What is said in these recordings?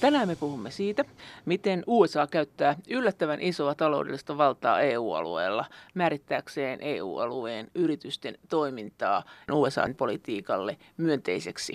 Tänään me puhumme siitä, miten USA käyttää yllättävän isoa taloudellista valtaa EU-alueella määrittääkseen EU-alueen yritysten toimintaa USA-politiikalle myönteiseksi.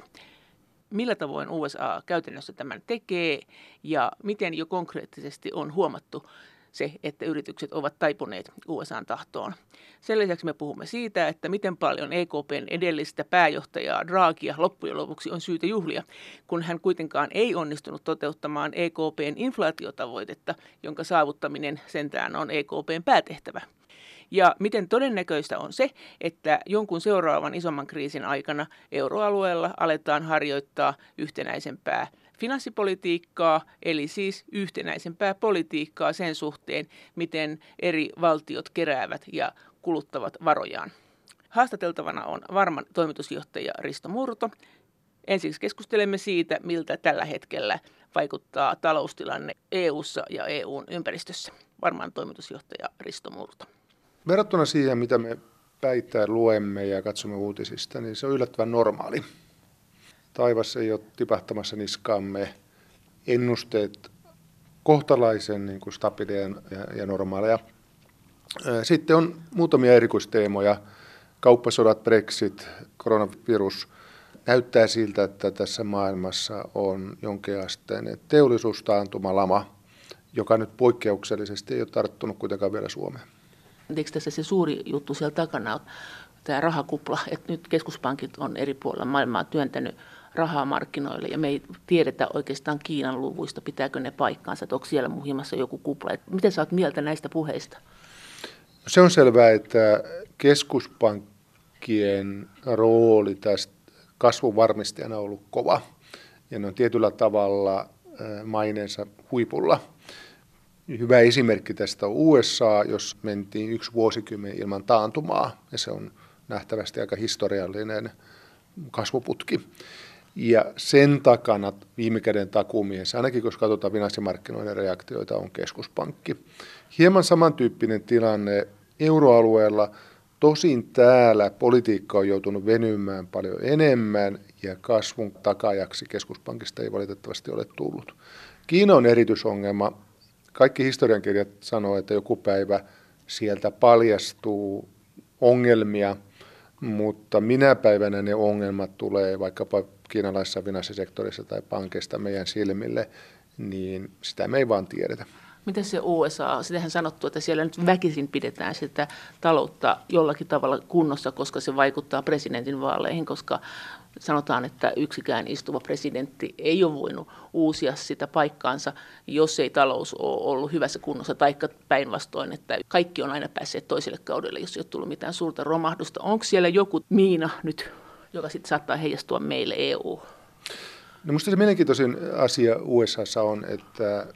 Millä tavoin USA käytännössä tämän tekee ja miten jo konkreettisesti on huomattu se, että yritykset ovat taipuneet USAn tahtoon. Sen lisäksi me puhumme siitä, että miten paljon EKPn edellistä pääjohtajaa Draghia loppujen lopuksi on syytä juhlia, kun hän kuitenkaan ei onnistunut toteuttamaan EKPn inflaatiotavoitetta, jonka saavuttaminen sentään on EKPn päätehtävä. Ja miten todennäköistä on se, että jonkun seuraavan isomman kriisin aikana euroalueella aletaan harjoittaa yhtenäisempää finanssipolitiikkaa, eli siis yhtenäisempää politiikkaa sen suhteen, miten eri valtiot keräävät ja kuluttavat varojaan. Haastateltavana on varman toimitusjohtaja Risto Murto. Ensiksi keskustelemme siitä, miltä tällä hetkellä vaikuttaa taloustilanne EU:ssa ja EUn ympäristössä. Varmaan toimitusjohtaja Risto Murto. Verrattuna siihen, mitä me päittäin luemme ja katsomme uutisista, niin se on yllättävän normaali taivas ei ole tipahtamassa niskaamme. Ennusteet kohtalaisen niin kuin stabiileja ja, ja normaaleja. Sitten on muutamia erikoisteemoja. Kauppasodat, Brexit, koronavirus. Näyttää siltä, että tässä maailmassa on jonkinasteinen teollisuustaantuma, lama, joka nyt poikkeuksellisesti ei ole tarttunut kuitenkaan vielä Suomeen. Eikö tässä se suuri juttu siellä takana tämä rahakupla, että nyt keskuspankit on eri puolilla maailmaa työntänyt rahaa markkinoille ja me ei tiedetä oikeastaan Kiinan luvuista, pitääkö ne paikkaansa, että onko siellä muhimassa joku kupla. Miten sä oot mieltä näistä puheista? Se on selvää, että keskuspankkien rooli tästä kasvun varmistajana on ollut kova ja ne on tietyllä tavalla maineensa huipulla. Hyvä esimerkki tästä on USA, jos mentiin yksi vuosikymmen ilman taantumaa, ja se on nähtävästi aika historiallinen kasvuputki. Ja sen takana viime käden takuumies, ainakin jos katsotaan finanssimarkkinoiden reaktioita, on keskuspankki. Hieman samantyyppinen tilanne euroalueella. Tosin täällä politiikka on joutunut venymään paljon enemmän ja kasvun takajaksi keskuspankista ei valitettavasti ole tullut. Kiina on erityisongelma. Kaikki historiankirjat sanoo, että joku päivä sieltä paljastuu ongelmia, mutta minä päivänä ne ongelmat tulee vaikkapa kiinalaisessa finanssisektorissa tai pankeista meidän silmille, niin sitä me ei vaan tiedetä. Miten se USA, sitähän sanottu, että siellä nyt väkisin pidetään sitä taloutta jollakin tavalla kunnossa, koska se vaikuttaa presidentin vaaleihin, koska sanotaan, että yksikään istuva presidentti ei ole voinut uusia sitä paikkaansa, jos ei talous ole ollut hyvässä kunnossa, tai päinvastoin, että kaikki on aina päässeet toiselle kaudelle, jos ei ole tullut mitään suurta romahdusta. Onko siellä joku miina nyt joka sitten saattaa heijastua meille EU? No minusta se mielenkiintoisin asia USAssa on, että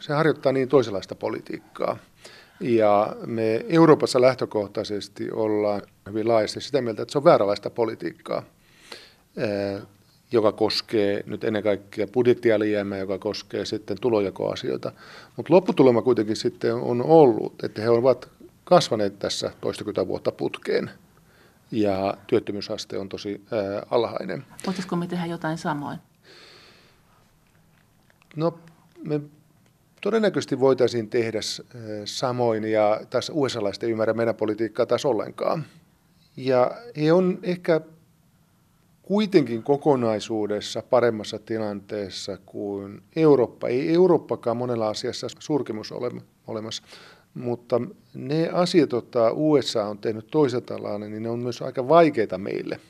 se harjoittaa niin toisenlaista politiikkaa. Ja me Euroopassa lähtökohtaisesti ollaan hyvin laajasti sitä mieltä, että se on vääränlaista politiikkaa, joka koskee nyt ennen kaikkea budjettialijäämää, joka koskee sitten tulojakoasioita. Mutta lopputulema kuitenkin sitten on ollut, että he ovat kasvaneet tässä toistakymmentä vuotta putkeen – ja työttömyysaste on tosi ää, alhainen. Voitaisiko me tehdä jotain samoin? No, me todennäköisesti voitaisiin tehdä samoin, ja tässä USA-laiset ei ymmärrä meidän politiikkaa taas ollenkaan. Ja he on ehkä kuitenkin kokonaisuudessa paremmassa tilanteessa kuin Eurooppa. Ei Eurooppakaan monella asiassa surkimus ole olemassa. Mutta ne asiat, joita USA on tehnyt toisella tavalla, niin ne on myös aika vaikeita meille.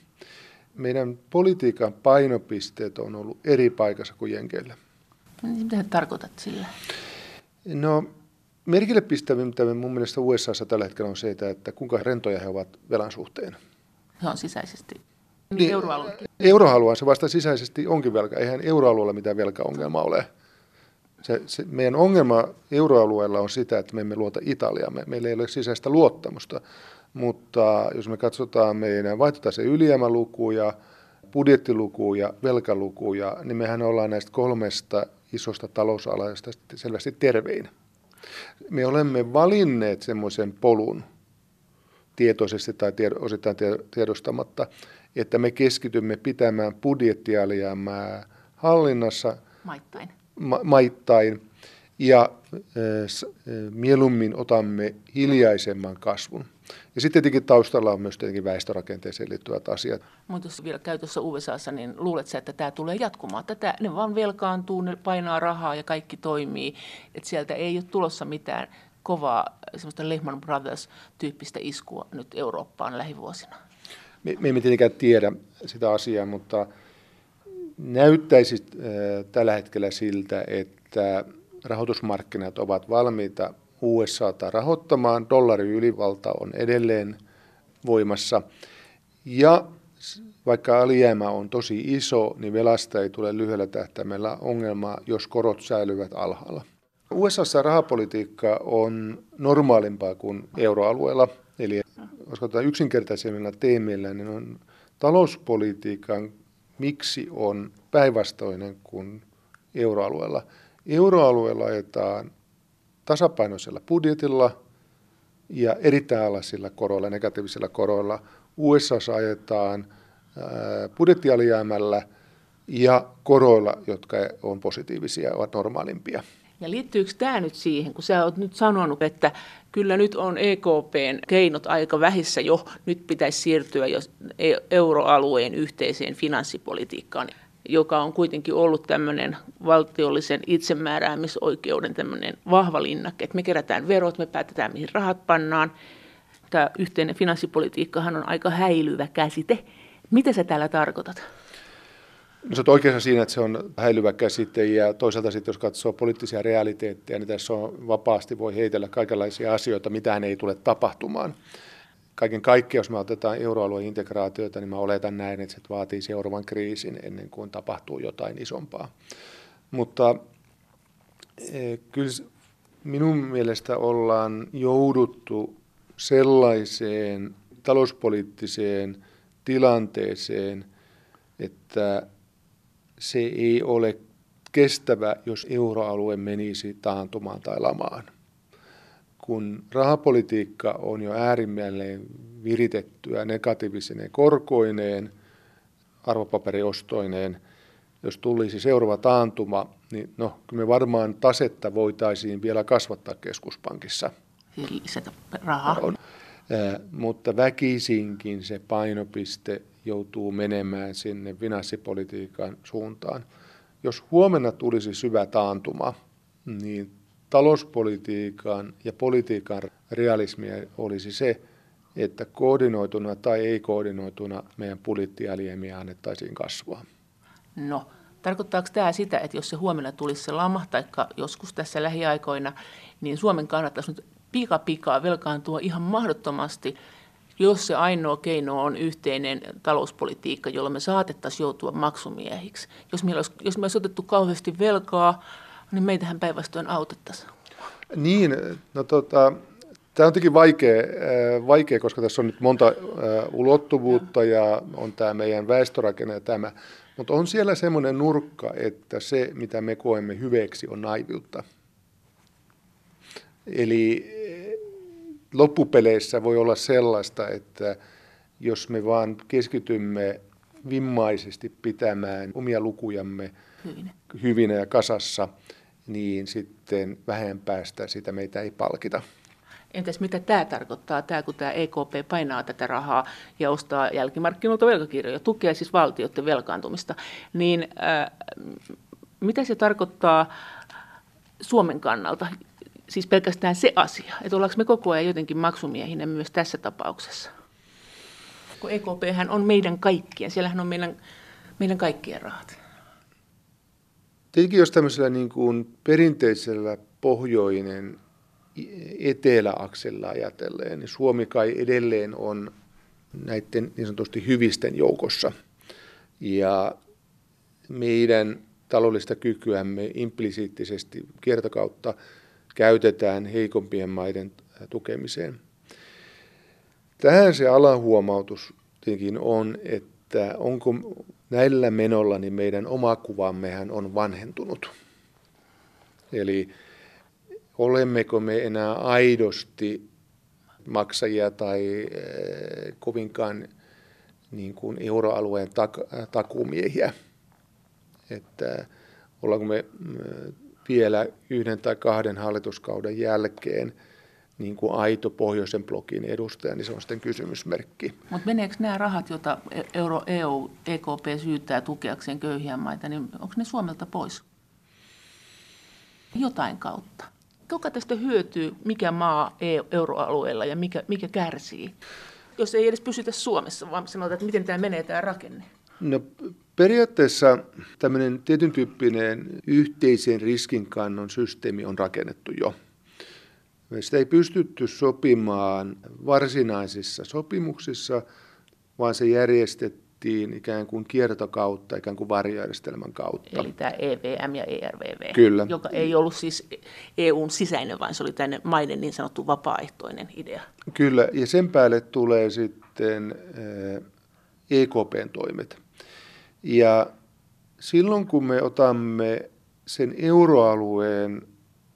Meidän politiikan painopisteet on ollut eri paikassa kuin Jenkeillä. Mitä tarkoitat sillä? No, merkille pistävintä mun mielestä USAssa tällä hetkellä on se, että kuinka rentoja he ovat velan suhteen. He on sisäisesti. Niin, euroalue. se vasta sisäisesti onkin velka. Eihän euroalueella mitään velkaongelmaa ole. Se, se, meidän ongelma euroalueella on sitä, että me emme luota Italiaan. Me, meillä ei ole sisäistä luottamusta. Mutta jos me katsotaan meidän vaihtotase ylijäämälukuja, budjettilukuja, velkalukuja, niin mehän ollaan näistä kolmesta isosta talousalasta selvästi tervein. Me olemme valinneet semmoisen polun tietoisesti tai osittain tiedostamatta, että me keskitymme pitämään budjettialijäämää hallinnassa. Maittain maittain ja mieluummin otamme hiljaisemman kasvun. Ja sitten tietenkin taustalla on myös tietenkin väestörakenteeseen liittyvät asiat. Mutta jos vielä käytössä USAssa, niin luulet sä, että tämä tulee jatkumaan? Tätä, ne vaan velkaantuu, ne painaa rahaa ja kaikki toimii. Että sieltä ei ole tulossa mitään kovaa semmoista Lehman Brothers-tyyppistä iskua nyt Eurooppaan lähivuosina. Me, me emme tietenkään tiedä sitä asiaa, mutta näyttäisi äh, tällä hetkellä siltä, että rahoitusmarkkinat ovat valmiita USAta rahoittamaan. Dollarin ylivalta on edelleen voimassa. Ja vaikka alijäämä on tosi iso, niin velasta ei tule lyhyellä tähtäimellä ongelmaa, jos korot säilyvät alhaalla. USAssa rahapolitiikka on normaalimpaa kuin euroalueella. Eli jos katsotaan yksinkertaisemmilla teemillä, niin on talouspolitiikan miksi on päinvastoinen kuin euroalueella. Euroalueella ajetaan tasapainoisella budjetilla ja erittäin alasilla koroilla, negatiivisilla koroilla. USA ajetaan budjettialijäämällä ja koroilla, jotka on positiivisia, ovat normaalimpia. Ja liittyykö tämä nyt siihen, kun sä oot nyt sanonut, että kyllä nyt on EKPn keinot aika vähissä jo, nyt pitäisi siirtyä jo e- euroalueen yhteiseen finanssipolitiikkaan, joka on kuitenkin ollut tämmöinen valtiollisen itsemääräämisoikeuden tämmöinen vahva linnake, että me kerätään verot, me päätetään mihin rahat pannaan. Tämä yhteinen finanssipolitiikkahan on aika häilyvä käsite. Mitä sä täällä tarkoitat? No sä oikeassa siinä, että se on häilyvä käsite ja toisaalta sitten jos katsoo poliittisia realiteetteja, niin tässä on vapaasti voi heitellä kaikenlaisia asioita, mitään ei tule tapahtumaan. Kaiken kaikkiaan, jos me otetaan euroalueen integraatiota, niin mä oletan näin, että se vaatii seuraavan kriisin ennen kuin tapahtuu jotain isompaa. Mutta e, kyllä minun mielestä ollaan jouduttu sellaiseen talouspoliittiseen tilanteeseen, että se ei ole kestävä, jos euroalue menisi taantumaan tai lamaan. Kun rahapolitiikka on jo äärimmäinen viritettyä negatiivisine korkoineen, arvopaperiostoineen, jos tulisi seuraava taantuma, niin no, kyllä me varmaan tasetta voitaisiin vielä kasvattaa keskuspankissa. Lisätä rahaa. On. Äh, mutta väkisinkin se painopiste joutuu menemään sinne finanssipolitiikan suuntaan. Jos huomenna tulisi syvä taantuma, niin talouspolitiikan ja politiikan realismia olisi se, että koordinoituna tai ei koordinoituna meidän budjettialijäämiä annettaisiin kasvua. No, tarkoittaako tämä sitä, että jos se huomenna tulisi se lama, tai joskus tässä lähiaikoina, niin Suomen kannattaisi nyt pika pikaa velkaantua ihan mahdottomasti – jos se ainoa keino on yhteinen talouspolitiikka, jolla me saatettaisiin joutua maksumiehiksi. Jos meillä olisi, jos me olisi otettu kauheasti velkaa, niin meitähän päinvastoin autettaisiin. Niin, no tota, Tämä on tietenkin vaikea, äh, vaikea, koska tässä on nyt monta äh, ulottuvuutta ja on tämä meidän väestörakenne ja tämä. Mutta on siellä semmoinen nurkka, että se, mitä me koemme hyveeksi, on naiviutta. Eli loppupeleissä voi olla sellaista, että jos me vaan keskitymme vimmaisesti pitämään omia lukujamme hyvinä, hyvinä ja kasassa, niin sitten vähän päästä sitä meitä ei palkita. Entäs mitä tämä tarkoittaa, tämä, kun tämä EKP painaa tätä rahaa ja ostaa jälkimarkkinoilta velkakirjoja, tukee siis valtioiden velkaantumista, niin äh, mitä se tarkoittaa Suomen kannalta? Siis pelkästään se asia, että ollaanko me koko ajan jotenkin maksumiehinä myös tässä tapauksessa. Kun EKP on meidän kaikkien, siellähän on meidän, meidän kaikkien rahat. Tietenkin jos tämmöisellä niin kuin perinteisellä pohjoinen eteläaksella ajatellen, niin Suomi kai edelleen on näiden niin sanotusti hyvisten joukossa. Ja meidän taloudellista kykyämme implisiittisesti kiertokautta käytetään heikompien maiden tukemiseen. Tähän se alahuomautus tietenkin on, että onko näillä menolla niin meidän oma kuvammehän on vanhentunut. Eli olemmeko me enää aidosti maksajia tai kovinkaan niin kuin euroalueen tak- takumiehiä. Että Ollaanko me vielä yhden tai kahden hallituskauden jälkeen niin kuin aito pohjoisen blokin edustaja, niin se on sitten kysymysmerkki. Mutta meneekö nämä rahat, joita Euro, EU, EKP syyttää tukeakseen köyhiä maita, niin onko ne Suomelta pois? Jotain kautta. Kuka tästä hyötyy, mikä maa e- euroalueella ja mikä, mikä kärsii? Jos ei edes pysytä Suomessa, vaan sanotaan, että miten tämä menee tämä rakenne. No periaatteessa tämmöinen tietyn tyyppinen yhteisen riskinkannon systeemi on rakennettu jo. Sitä ei pystytty sopimaan varsinaisissa sopimuksissa, vaan se järjestettiin ikään kuin kiertokautta, ikään kuin varjojärjestelmän kautta. Eli tämä EVM ja ERVV, Kyllä. joka ei ollut siis EUn sisäinen, vaan se oli tänne maiden niin sanottu vapaaehtoinen idea. Kyllä, ja sen päälle tulee sitten EKPn eh, e toimet. Ja silloin kun me otamme sen euroalueen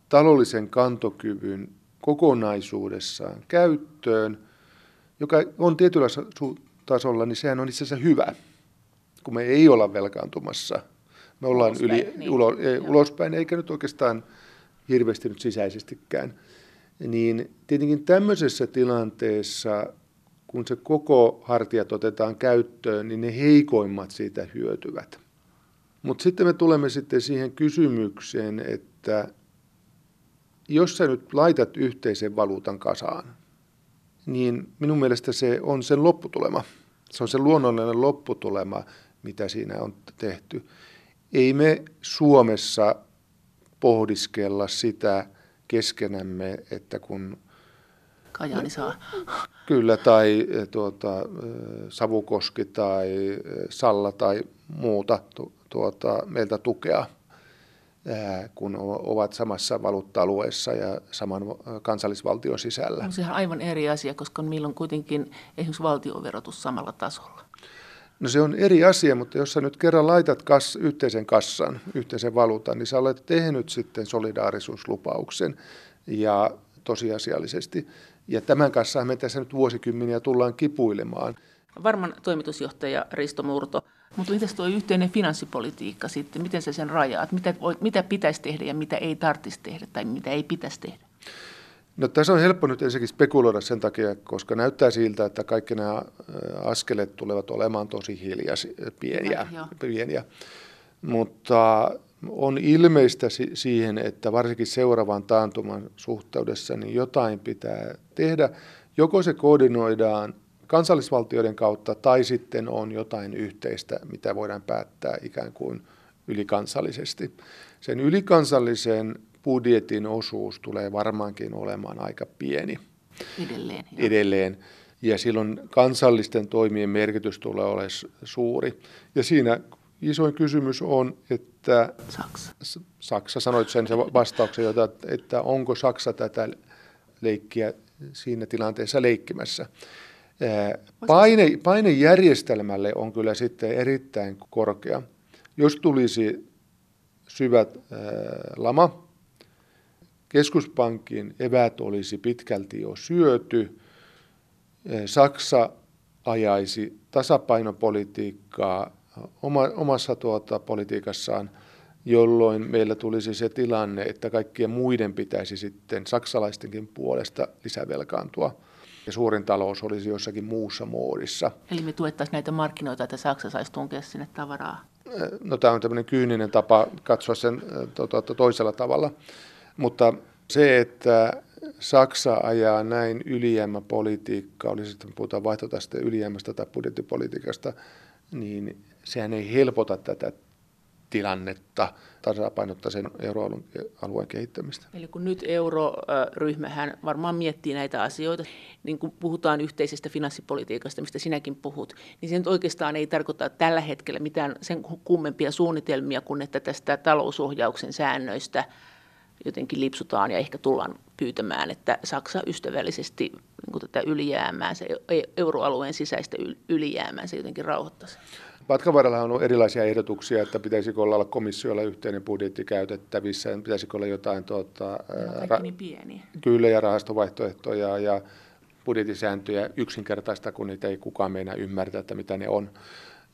taloudellisen kantokyvyn kokonaisuudessaan käyttöön, joka on tietyllä tasolla, niin sehän on itse asiassa hyvä, kun me ei olla velkaantumassa. Me ollaan ulospäin, yli, niin. ulo, ei, ulospäin, eikä nyt oikeastaan hirveästi nyt sisäisestikään. Niin tietenkin tämmöisessä tilanteessa, kun se koko hartiat otetaan käyttöön, niin ne heikoimmat siitä hyötyvät. Mutta sitten me tulemme sitten siihen kysymykseen, että jos sä nyt laitat yhteisen valuutan kasaan, niin minun mielestä se on sen lopputulema. Se on se luonnollinen lopputulema, mitä siinä on tehty. Ei me Suomessa pohdiskella sitä keskenämme, että kun Kajaani saa. Kyllä, tai tuota, Savukoski tai Salla tai muuta tuota, meiltä tukea – kun ovat samassa valuutta-alueessa ja saman kansallisvaltion sisällä. No sehän on aivan eri asia, koska meillä on kuitenkin esimerkiksi valtioverotus samalla tasolla. No se on eri asia, mutta jos sä nyt kerran laitat kas, yhteisen kassan, yhteisen valuutan, niin sä olet tehnyt sitten solidaarisuuslupauksen ja tosiasiallisesti. Ja tämän kanssa me tässä nyt vuosikymmeniä tullaan kipuilemaan. Varman toimitusjohtaja Risto Murto, mutta miten tuo yhteinen finanssipolitiikka sitten, miten se sen rajaat? Mitä, mitä pitäisi tehdä ja mitä ei tarvitsisi tehdä tai mitä ei pitäisi tehdä? No tässä on helppo nyt ensinnäkin spekuloida sen takia, koska näyttää siltä, että kaikki nämä askeleet tulevat olemaan tosi hiljaisia, pieniä. Ja, pieniä. Mutta on ilmeistä siihen, että varsinkin seuraavan taantuman suhteudessa niin jotain pitää tehdä. Joko se koordinoidaan kansallisvaltioiden kautta tai sitten on jotain yhteistä, mitä voidaan päättää ikään kuin ylikansallisesti. Sen ylikansallisen budjetin osuus tulee varmaankin olemaan aika pieni. Edelleen. Edelleen. Ja silloin kansallisten toimien merkitys tulee olemaan suuri. Ja siinä isoin kysymys on, että Saksa, Saksa sanoit sen vastauksen, jota, että onko Saksa tätä leikkiä siinä tilanteessa leikkimässä. Paine, paine järjestelmälle on kyllä sitten erittäin korkea. Jos tulisi syvät lama, keskuspankin evät olisi pitkälti jo syöty, Saksa ajaisi tasapainopolitiikkaa omassa tuota politiikassaan, jolloin meillä tulisi se tilanne, että kaikkien muiden pitäisi sitten saksalaistenkin puolesta lisävelkaantua ja suurin talous olisi jossakin muussa moodissa. Eli me tuettaisiin näitä markkinoita, että Saksa saisi tunkea sinne tavaraa? No tämä on tämmöinen kyyninen tapa katsoa sen to, to, to, toisella tavalla. Mutta se, että Saksa ajaa näin ylijäämäpolitiikkaa, oli sitten puhutaan vaihtotasteen ylijäämästä tai budjettipolitiikasta, niin sehän ei helpota tätä tilannetta tasapainottaa sen euroalueen kehittämistä. Eli kun nyt euroryhmähän varmaan miettii näitä asioita, niin kun puhutaan yhteisestä finanssipolitiikasta, mistä sinäkin puhut, niin se nyt oikeastaan ei tarkoita tällä hetkellä mitään sen kummempia suunnitelmia kuin että tästä talousohjauksen säännöistä jotenkin lipsutaan ja ehkä tullaan pyytämään, että Saksa ystävällisesti niin tätä ylijäämää, se euroalueen sisäistä ylijäämää, se jotenkin rauhoittaisi. Matkan varrella on erilaisia ehdotuksia, että pitäisikö olla komissiolla yhteinen budjetti käytettävissä, pitäisikö olla jotain... Tuota, no, ra- niin pieniä. Kyllä, ja rahastovaihtoehtoja ja budjettisääntöjä yksinkertaista, kun niitä ei kukaan meinaa ymmärtää, että mitä ne on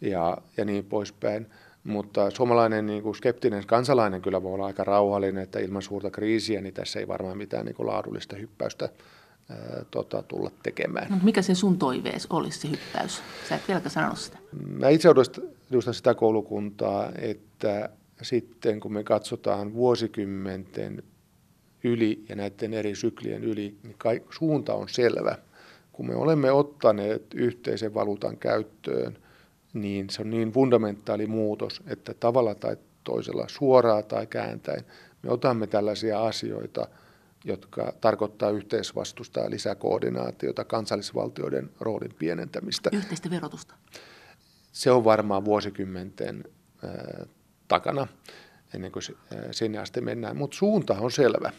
ja, ja niin poispäin. Mutta suomalainen niin kuin skeptinen kansalainen kyllä voi olla aika rauhallinen, että ilman suurta kriisiä niin tässä ei varmaan mitään niin kuin laadullista hyppäystä ää, tota, tulla tekemään. No, mikä se sun toivees olisi se hyppäys? Sä et vieläkään sanonut sitä. Mä itse edustan sitä koulukuntaa, että sitten kun me katsotaan vuosikymmenten yli ja näiden eri syklien yli, niin kai, suunta on selvä. Kun me olemme ottaneet yhteisen valuutan käyttöön, niin se on niin fundamentaali muutos, että tavalla tai toisella, suoraa tai kääntäen, me otamme tällaisia asioita, jotka tarkoittaa yhteisvastusta ja lisäkoordinaatiota, kansallisvaltioiden roolin pienentämistä. Yhteistä verotusta? Se on varmaan vuosikymmenten äh, takana, ennen kuin sinne asti mennään. Mutta suunta on selvä.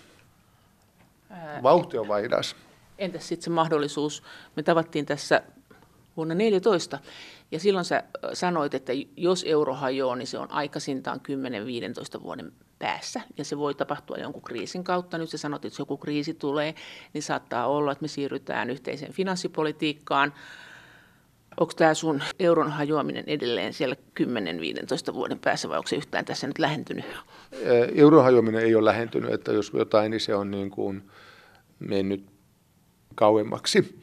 Vauhti on vain hidas. Entäs sitten se mahdollisuus? Me tavattiin tässä vuonna 2014, ja silloin sä sanoit, että jos euro hajoaa, niin se on aikaisintaan 10-15 vuoden päässä, ja se voi tapahtua jonkun kriisin kautta. Nyt sä sanot, että jos joku kriisi tulee, niin saattaa olla, että me siirrytään yhteiseen finanssipolitiikkaan, Onko tämä sun euron hajoaminen edelleen siellä 10-15 vuoden päässä vai onko se yhtään tässä nyt lähentynyt? Euron hajoaminen ei ole lähentynyt, että jos jotain, niin se on niin kuin mennyt kauemmaksi.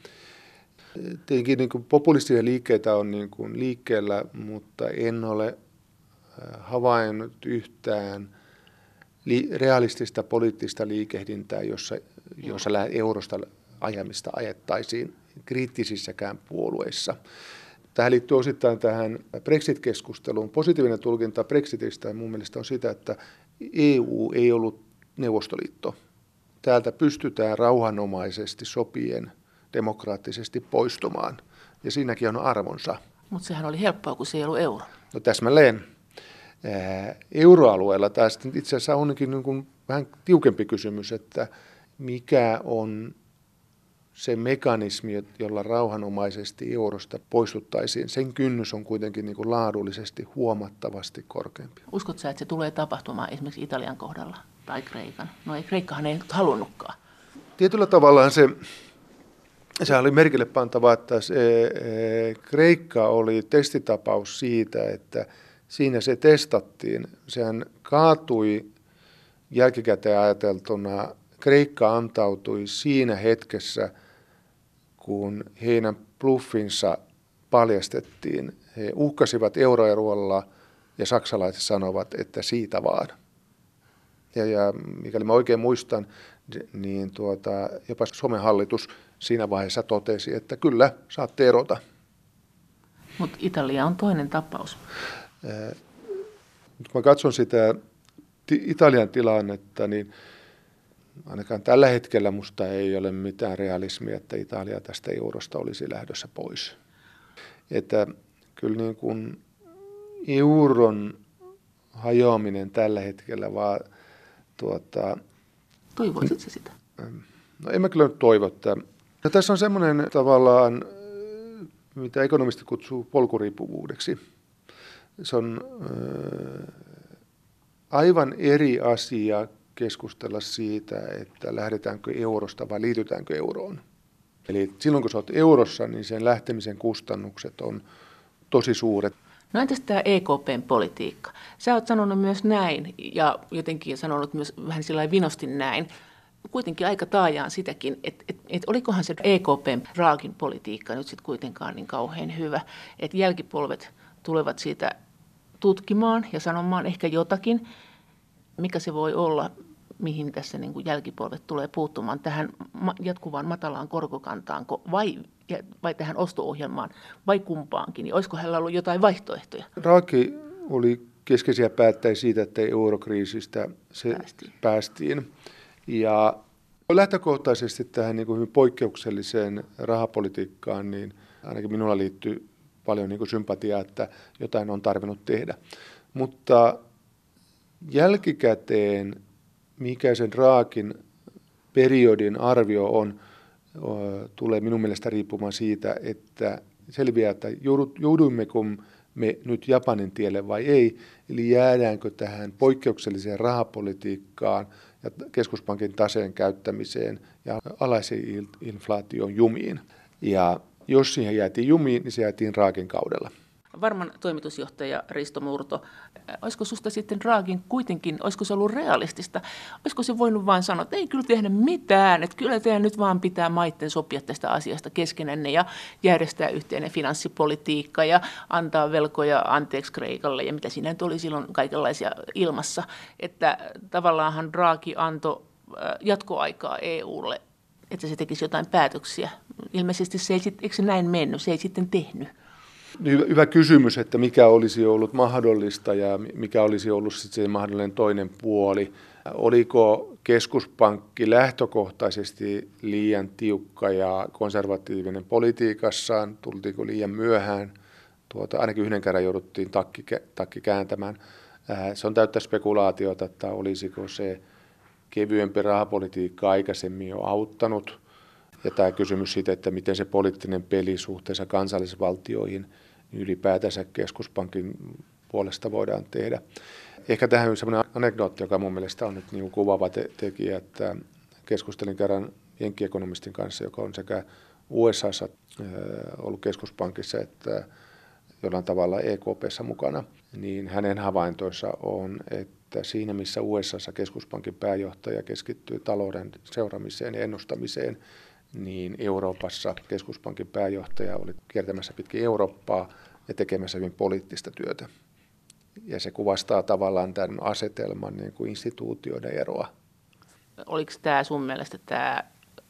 Tietenkin niin kuin populistisia liikkeitä on niin kuin liikkeellä, mutta en ole havainnut yhtään realistista poliittista liikehdintää, jossa, jossa eurosta ajamista ajettaisiin kriittisissäkään puolueissa. Tähän liittyy osittain tähän Brexit-keskusteluun. Positiivinen tulkinta Brexitistä mun mielestä on sitä, että EU ei ollut Neuvostoliitto. Täältä pystytään rauhanomaisesti sopien demokraattisesti poistumaan, ja siinäkin on arvonsa. Mutta sehän oli helppoa, kun se ei ollut euro. No täsmälleen. Euroalueella tästä itse asiassa onkin niin kuin vähän tiukempi kysymys, että mikä on se mekanismi, jolla rauhanomaisesti eurosta poistuttaisiin, sen kynnys on kuitenkin niin kuin laadullisesti huomattavasti korkeampi. Uskotko sä, että se tulee tapahtumaan esimerkiksi Italian kohdalla tai Kreikan? No ei, Kreikkahan ei halunnutkaan. Tietyllä tavallaan se, se oli merkille pantava, että se, e, Kreikka oli testitapaus siitä, että siinä se testattiin. Sehän kaatui jälkikäteen ajateltuna Kreikka antautui siinä hetkessä – kun heidän bluffinsa paljastettiin. He uhkasivat euroerolla ja saksalaiset sanovat, että siitä vaan. Ja, ja mikäli mä oikein muistan, niin tuota, jopa Suomen hallitus siinä vaiheessa totesi, että kyllä, saatte erota. Mutta Italia on toinen tapaus. Kun mä katson sitä Italian tilannetta, niin ainakaan tällä hetkellä musta ei ole mitään realismia, että Italia tästä eurosta olisi lähdössä pois. Että kyllä niin kuin euron hajoaminen tällä hetkellä vaan tuota... Toivoisitko sitä? No en mä kyllä nyt toivo, että... No, tässä on semmoinen tavallaan, mitä ekonomisti kutsuu polkuriippuvuudeksi. Se on aivan eri asia keskustella siitä, että lähdetäänkö eurosta vai liitytäänkö euroon. Eli silloin kun sä oot eurossa, niin sen lähtemisen kustannukset on tosi suuret. No entäs tämä EKPn politiikka? Sä oot sanonut myös näin ja jotenkin sanonut myös vähän sillä vinosti näin, kuitenkin aika taajaan sitäkin, että et, et olikohan se EKPn raakin politiikka nyt sitten kuitenkaan niin kauhean hyvä, että jälkipolvet tulevat siitä tutkimaan ja sanomaan ehkä jotakin, mikä se voi olla, mihin tässä niin kuin jälkipolvet tulee puuttumaan, tähän jatkuvaan matalaan korkokantaan vai, vai tähän osto-ohjelmaan vai kumpaankin, niin olisiko hänellä ollut jotain vaihtoehtoja? Raaki oli keskeisiä päättäjiä siitä, että eurokriisistä se päästiin. päästiin. Ja lähtökohtaisesti tähän niin kuin hyvin poikkeukselliseen rahapolitiikkaan, niin ainakin minulla liittyy paljon niin kuin sympatiaa, että jotain on tarvinnut tehdä. Mutta jälkikäteen, mikä sen raakin periodin arvio on, tulee minun mielestä riippumaan siitä, että selviää, että jouduimmeko me nyt Japanin tielle vai ei, eli jäädäänkö tähän poikkeukselliseen rahapolitiikkaan ja keskuspankin taseen käyttämiseen ja alaisen inflaation jumiin. Ja jos siihen jäätiin jumiin, niin se jäätiin raakin kaudella. Varman toimitusjohtaja Risto Murto, olisiko susta sitten Draagin kuitenkin, olisiko se ollut realistista? Olisiko se voinut vain sanoa, että ei kyllä tehdä mitään, että kyllä teidän nyt vaan pitää maitten sopia tästä asiasta keskenänne ja järjestää yhteinen finanssipolitiikka ja antaa velkoja anteeksi Kreikalle ja mitä siinä nyt oli silloin kaikenlaisia ilmassa. Että tavallaanhan Draghi antoi jatkoaikaa EUlle, että se tekisi jotain päätöksiä. Ilmeisesti se ei, eikö se näin mennyt, se ei sitten tehnyt. Hyvä, hyvä kysymys, että mikä olisi ollut mahdollista ja mikä olisi ollut sitten se mahdollinen toinen puoli. Oliko keskuspankki lähtökohtaisesti liian tiukka ja konservatiivinen politiikassaan? Tultiinko liian myöhään? Tuota, ainakin yhden kerran jouduttiin takki, takki kääntämään. Se on täyttä spekulaatiota, että olisiko se kevyempi rahapolitiikka aikaisemmin jo auttanut. Ja tämä kysymys siitä, että miten se poliittinen peli suhteessa kansallisvaltioihin – ylipäätänsä keskuspankin puolesta voidaan tehdä. Ehkä tähän on sellainen anekdootti, joka mun mielestä on nyt niin kuvaava te- tekijä, että keskustelin kerran jenkkiekonomistin kanssa, joka on sekä USAssa ollut keskuspankissa että jollain tavalla EKPssä mukana, niin hänen havaintoissa on, että siinä missä USAssa keskuspankin pääjohtaja keskittyy talouden seuraamiseen ja ennustamiseen, niin Euroopassa keskuspankin pääjohtaja oli kiertämässä pitkin Eurooppaa ja tekemässä hyvin poliittista työtä. Ja se kuvastaa tavallaan tämän asetelman niin kuin instituutioiden eroa. Oliko tämä sun mielestä tämä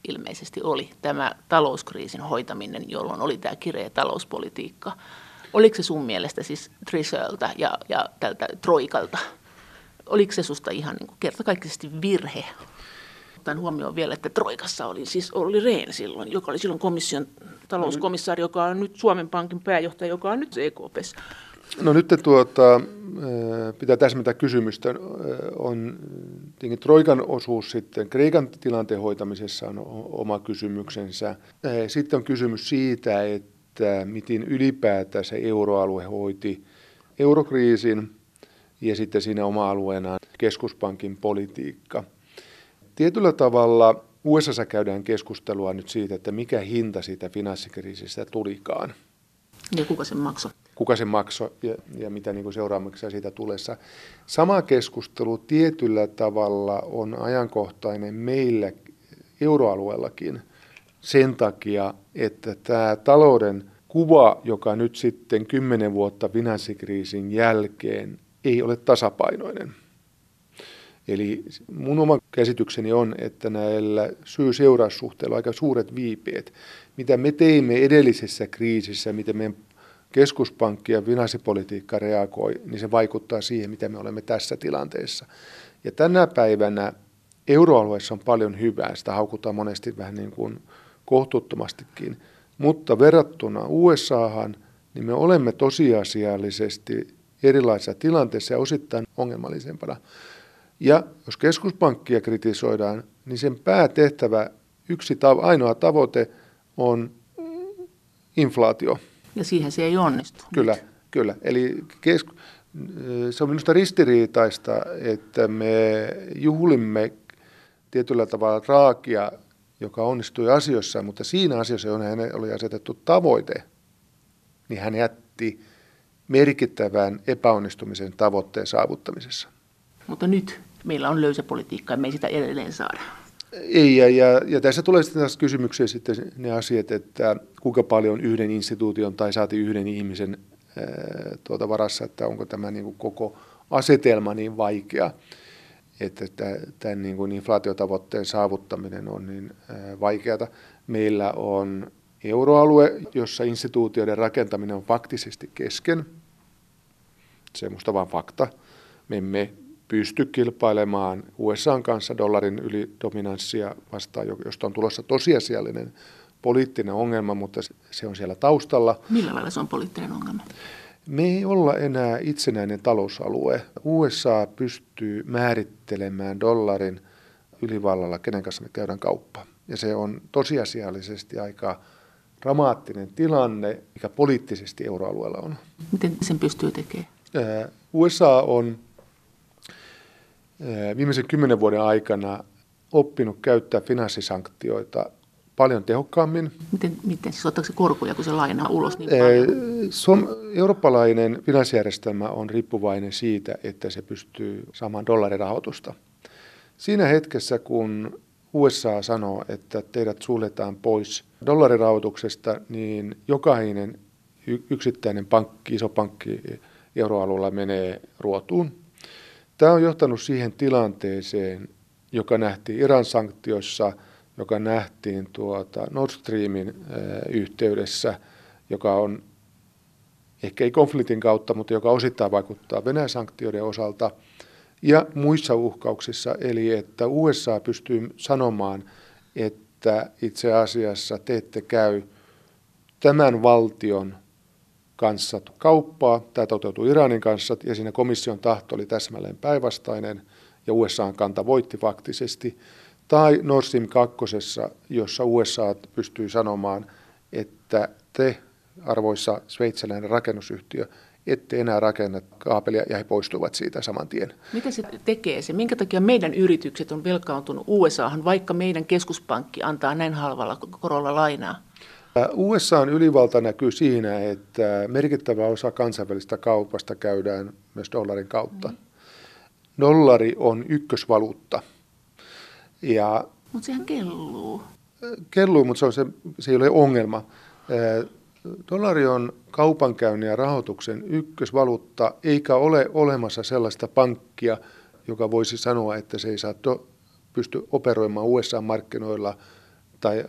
ilmeisesti oli tämä talouskriisin hoitaminen, jolloin oli tämä kireä talouspolitiikka. Oliko se sun mielestä siis Trisöltä ja, ja tältä Troikalta, oliko se susta ihan niin kertakaikkisesti virhe? ottaen huomioon vielä, että Troikassa oli siis oli Rehn silloin, joka oli silloin komission talouskomissaari, joka on nyt Suomen Pankin pääjohtaja, joka on nyt EKPssä. No nyt tuota, pitää täsmätä kysymystä. On Troikan osuus sitten Kreikan tilanteen hoitamisessa on oma kysymyksensä. Sitten on kysymys siitä, että miten ylipäätään se euroalue hoiti eurokriisin ja sitten siinä oma alueenaan keskuspankin politiikka – Tietyllä tavalla USA käydään keskustelua nyt siitä, että mikä hinta siitä finanssikriisistä tulikaan. Ja kuka sen maksoi? Kuka sen maksoi ja, ja mitä niin seuraamuksia siitä tulessa. Sama keskustelu tietyllä tavalla on ajankohtainen meillä euroalueellakin sen takia, että tämä talouden kuva, joka nyt sitten kymmenen vuotta finanssikriisin jälkeen ei ole tasapainoinen. Eli mun oma käsitykseni on, että näillä syy-seuraussuhteilla aika suuret viipeet. Mitä me teimme edellisessä kriisissä, miten meidän keskuspankki ja finanssipolitiikka reagoi, niin se vaikuttaa siihen, mitä me olemme tässä tilanteessa. Ja tänä päivänä euroalueessa on paljon hyvää, sitä haukutaan monesti vähän niin kuin kohtuuttomastikin, mutta verrattuna USAhan, niin me olemme tosiasiallisesti erilaisissa tilanteissa ja osittain ongelmallisempana. Ja jos keskuspankkia kritisoidaan, niin sen päätehtävä, yksi tav- ainoa tavoite on inflaatio. Ja siihen se ei onnistu. Kyllä, nyt. kyllä. Eli kesk- se on minusta ristiriitaista, että me juhlimme tietyllä tavalla raakia, joka onnistui asioissa, mutta siinä asiassa, johon hän oli asetettu tavoite, niin hän jätti merkittävän epäonnistumisen tavoitteen saavuttamisessa. Mutta nyt meillä on löysä politiikka ja me ei sitä edelleen saada. Ei, ja, ja, ja tässä tulee sitten taas kysymykseen sitten ne asiat, että kuinka paljon yhden instituution tai saati yhden ihmisen ää, tuota varassa, että onko tämä niin kuin koko asetelma niin vaikea, että tämän niin kuin inflaatiotavoitteen saavuttaminen on niin vaikeata. Meillä on euroalue, jossa instituutioiden rakentaminen on faktisesti kesken. Se on minusta vain fakta. Me emme pysty kilpailemaan USAn kanssa dollarin ylidominanssia vastaan, josta on tulossa tosiasiallinen poliittinen ongelma, mutta se on siellä taustalla. Millä lailla se on poliittinen ongelma? Me ei olla enää itsenäinen talousalue. USA pystyy määrittelemään dollarin ylivallalla, kenen kanssa me käydään kauppa. Ja se on tosiasiallisesti aika dramaattinen tilanne, mikä poliittisesti euroalueella on. Miten sen pystyy tekemään? USA on viimeisen kymmenen vuoden aikana oppinut käyttää finanssisanktioita paljon tehokkaammin. Miten, miten siis ottaako se korkoja, kun se lainaa ulos niin paljon? Suom- eurooppalainen finanssijärjestelmä on riippuvainen siitä, että se pystyy saamaan dollarirahoitusta. Siinä hetkessä, kun USA sanoo, että teidät suljetaan pois dollarirahoituksesta, niin jokainen yksittäinen pankki, iso pankki euroalueella menee ruotuun. Tämä on johtanut siihen tilanteeseen, joka nähtiin Iran sanktioissa, joka nähtiin tuota Nord Streamin yhteydessä, joka on ehkä ei konfliktin kautta, mutta joka osittain vaikuttaa Venäjän sanktioiden osalta, ja muissa uhkauksissa, eli että USA pystyy sanomaan, että itse asiassa te ette käy tämän valtion kanssa kauppaa. Tämä toteutui Iranin kanssa ja siinä komission tahto oli täsmälleen päinvastainen ja USAn kanta voitti faktisesti. Tai Nord Stream 2, jossa USA pystyy sanomaan, että te, arvoissa sveitsiläinen rakennusyhtiö, ette enää rakenna kaapelia ja he poistuvat siitä saman tien. Mitä se tekee se? Minkä takia meidän yritykset on velkaantunut USAhan, vaikka meidän keskuspankki antaa näin halvalla korolla lainaa? USAn ylivalta näkyy siinä, että merkittävä osa kansainvälistä kaupasta käydään myös dollarin kautta. Mm. Dollari on ykkösvaluutta. Ja mutta sehän kelluu. Kelluu, mutta se, on se, se ei ole ongelma. Dollari on kaupankäynnin ja rahoituksen ykkösvaluutta, eikä ole olemassa sellaista pankkia, joka voisi sanoa, että se ei saa do, pysty operoimaan USA-markkinoilla – tai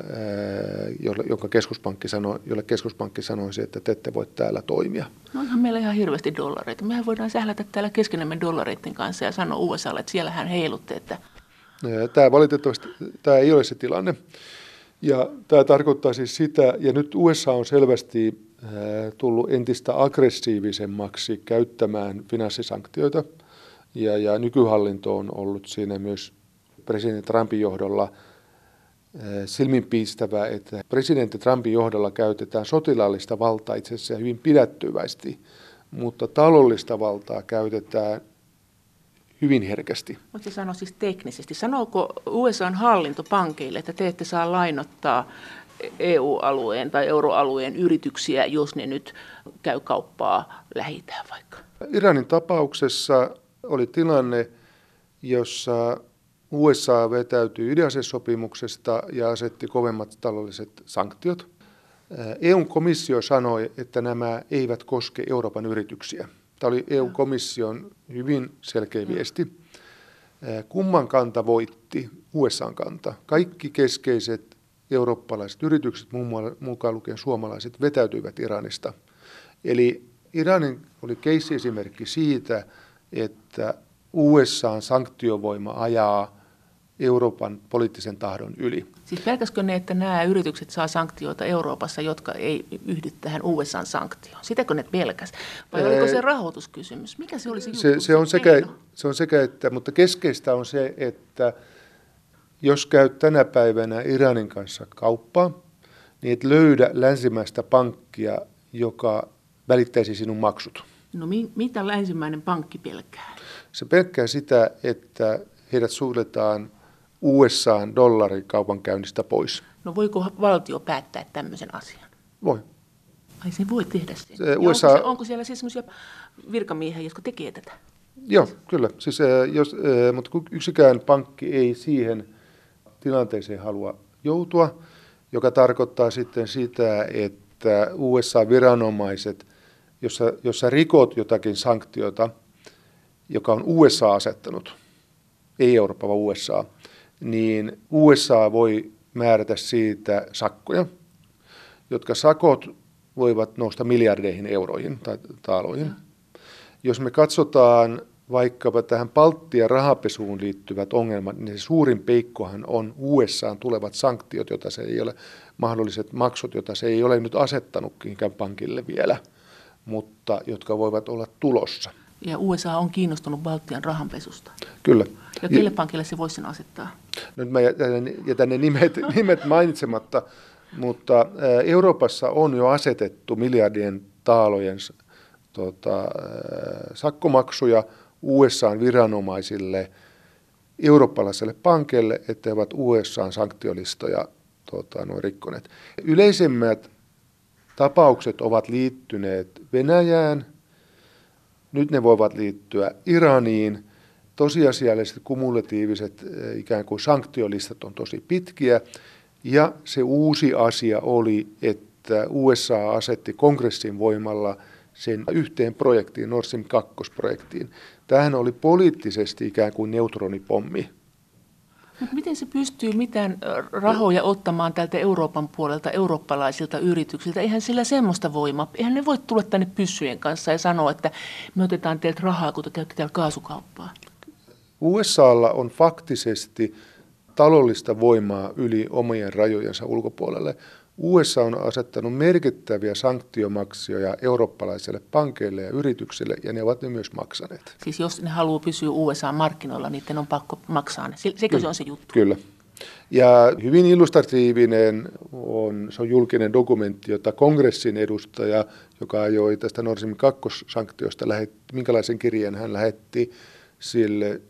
jolle, jonka keskuspankki sanoi, jolle keskuspankki sanoisi, että te ette voi täällä toimia. No onhan meillä ihan hirveästi dollareita. Mehän voidaan sählätä täällä keskenämme dollareiden kanssa ja sanoa USAlle, että siellähän heilutte. Että... Tämä valitettavasti tämä ei ole se tilanne. Ja tämä tarkoittaa siis sitä, ja nyt USA on selvästi tullut entistä aggressiivisemmaksi käyttämään finanssisanktioita, ja, ja nykyhallinto on ollut siinä myös presidentti Trumpin johdolla – silminpiistävää, että presidentti Trumpin johdolla käytetään sotilaallista valtaa itse asiassa hyvin pidättyvästi, mutta taloudellista valtaa käytetään hyvin herkästi. Mutta sano siis teknisesti. Sanooko USAn hallinto pankeille, että te ette saa lainottaa EU-alueen tai euroalueen yrityksiä, jos ne nyt käy kauppaa lähitään vaikka? Iranin tapauksessa oli tilanne, jossa USA vetäytyi ydinasesopimuksesta ja asetti kovemmat taloudelliset sanktiot. EU-komissio sanoi, että nämä eivät koske Euroopan yrityksiä. Tämä oli EU-komission hyvin selkeä viesti. Kumman kanta voitti? USAn kanta. Kaikki keskeiset eurooppalaiset yritykset, mukaan lukien suomalaiset, vetäytyivät Iranista. Eli Iranin oli keissi-esimerkki siitä, että USAn sanktiovoima ajaa Euroopan poliittisen tahdon yli. Siis pelkäskö ne, että nämä yritykset saa sanktioita Euroopassa, jotka ei yhdy tähän USA-sanktioon? Sitäkö ne pelkäs? Vai oliko se rahoituskysymys? Mikä se olisi? Se, se, on sekä, se on sekä että, mutta keskeistä on se, että jos käyt tänä päivänä Iranin kanssa kauppaa, niin et löydä länsimäistä pankkia, joka välittäisi sinun maksut. No mi- mitä länsimäinen pankki pelkää? Se pelkää sitä, että heidät suljetaan USAn dollarin kaupankäynnistä pois. No voiko valtio päättää tämmöisen asian? Voi. Ai se voi tehdä sen. Se, USA... onko, se, onko siellä siis sellaisia virkamiehiä, jotka tekee tätä? Joo, kyllä. Siis, jos, mutta yksikään pankki ei siihen tilanteeseen halua joutua, joka tarkoittaa sitten sitä, että USA-viranomaiset, jos sä, jos sä rikot jotakin sanktiota, joka on USA asettanut, ei Eurooppa, vaan USA, niin USA voi määrätä siitä sakkoja, jotka sakot voivat nousta miljardeihin euroihin tai taaloihin. Jos me katsotaan vaikkapa tähän palttia rahapesuun liittyvät ongelmat, niin se suurin peikkohan on USAn tulevat sanktiot, joita se ei ole, mahdolliset maksut, joita se ei ole nyt asettanut pankille vielä, mutta jotka voivat olla tulossa. Ja USA on kiinnostunut Baltian rahanpesusta. Kyllä. Ja kelle pankille se voisi sen asettaa? Nyt mä jätän, jätän ne nimet, nimet mainitsematta, mutta Euroopassa on jo asetettu miljardien taalojen tota, sakkomaksuja USAn viranomaisille eurooppalaiselle pankille, että he ovat USAn sanktiolistoja tota, noin rikkoneet. Yleisemmät tapaukset ovat liittyneet Venäjään, nyt ne voivat liittyä Iraniin. Tosiasialliset kumulatiiviset eh, ikään kuin sanktiolistat on tosi pitkiä. Ja se uusi asia oli, että USA asetti kongressin voimalla sen yhteen projektiin, Nord Stream 2-projektiin. Tämähän oli poliittisesti ikään kuin neutronipommi mutta miten se pystyy mitään rahoja ottamaan tältä Euroopan puolelta eurooppalaisilta yrityksiltä? Eihän sillä semmoista voimaa. Eihän ne voi tulla tänne pyssyjen kanssa ja sanoa, että me otetaan teiltä rahaa, kun te käytte täällä kaasukauppaa. USAlla on faktisesti taloudellista voimaa yli omien rajojensa ulkopuolelle. USA on asettanut merkittäviä sanktiomaksioja eurooppalaisille pankeille ja yrityksille, ja ne ovat ne myös maksaneet. Siis jos ne haluaa pysyä USA-markkinoilla, niiden on pakko maksaa ne. Sekö Kyllä. se on se juttu? Kyllä. Ja hyvin illustratiivinen on, se on julkinen dokumentti, jota kongressin edustaja, joka ajoi tästä Nord Stream 2-sanktiosta, lähetti, minkälaisen kirjeen hän lähetti sille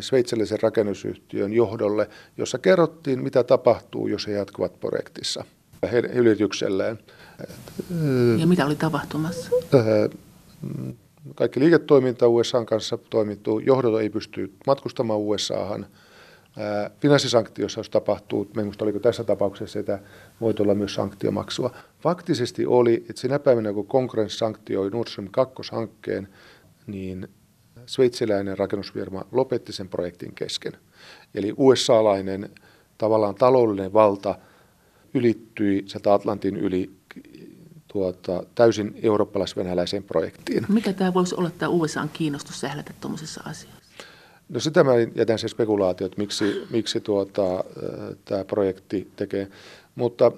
sveitsiläisen rakennusyhtiön johdolle, jossa kerrottiin, mitä tapahtuu, jos he jatkuvat projektissa – yritykselleen. Ja mitä oli tapahtumassa? Kaikki liiketoiminta USA kanssa toimittu, johdot ei pysty matkustamaan USAhan. Finanssisanktiossa, jos tapahtuu, minusta oliko tässä tapauksessa, että voi olla myös sanktiomaksua. Faktisesti oli, että sinä päivänä, kun konkurrenssi sanktioi Nord Stream 2-hankkeen, niin sveitsiläinen rakennusfirma lopetti sen projektin kesken. Eli USA-lainen tavallaan taloudellinen valta – ylittyi sieltä Atlantin yli tuota, täysin eurooppalais-venäläiseen projektiin. Mikä tämä voisi olla tämä USAn kiinnostus sählätä tuommoisessa asiassa? No sitä mä jätän se spekulaatio, että miksi, miksi tuota, tämä projekti tekee. Mutta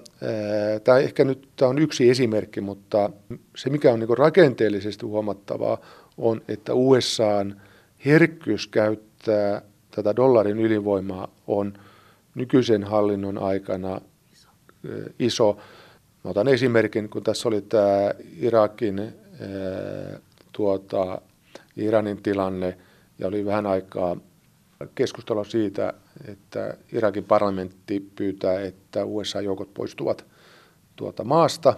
tämä ehkä nyt tämä on yksi esimerkki, mutta se mikä on niin rakenteellisesti huomattavaa on, että USAn herkkyys käyttää tätä dollarin ylivoimaa on nykyisen hallinnon aikana iso. Mä otan esimerkin, kun tässä oli tämä Irakin, tuota, Iranin tilanne ja oli vähän aikaa keskustelua siitä, että Irakin parlamentti pyytää, että USA-joukot poistuvat tuota maasta,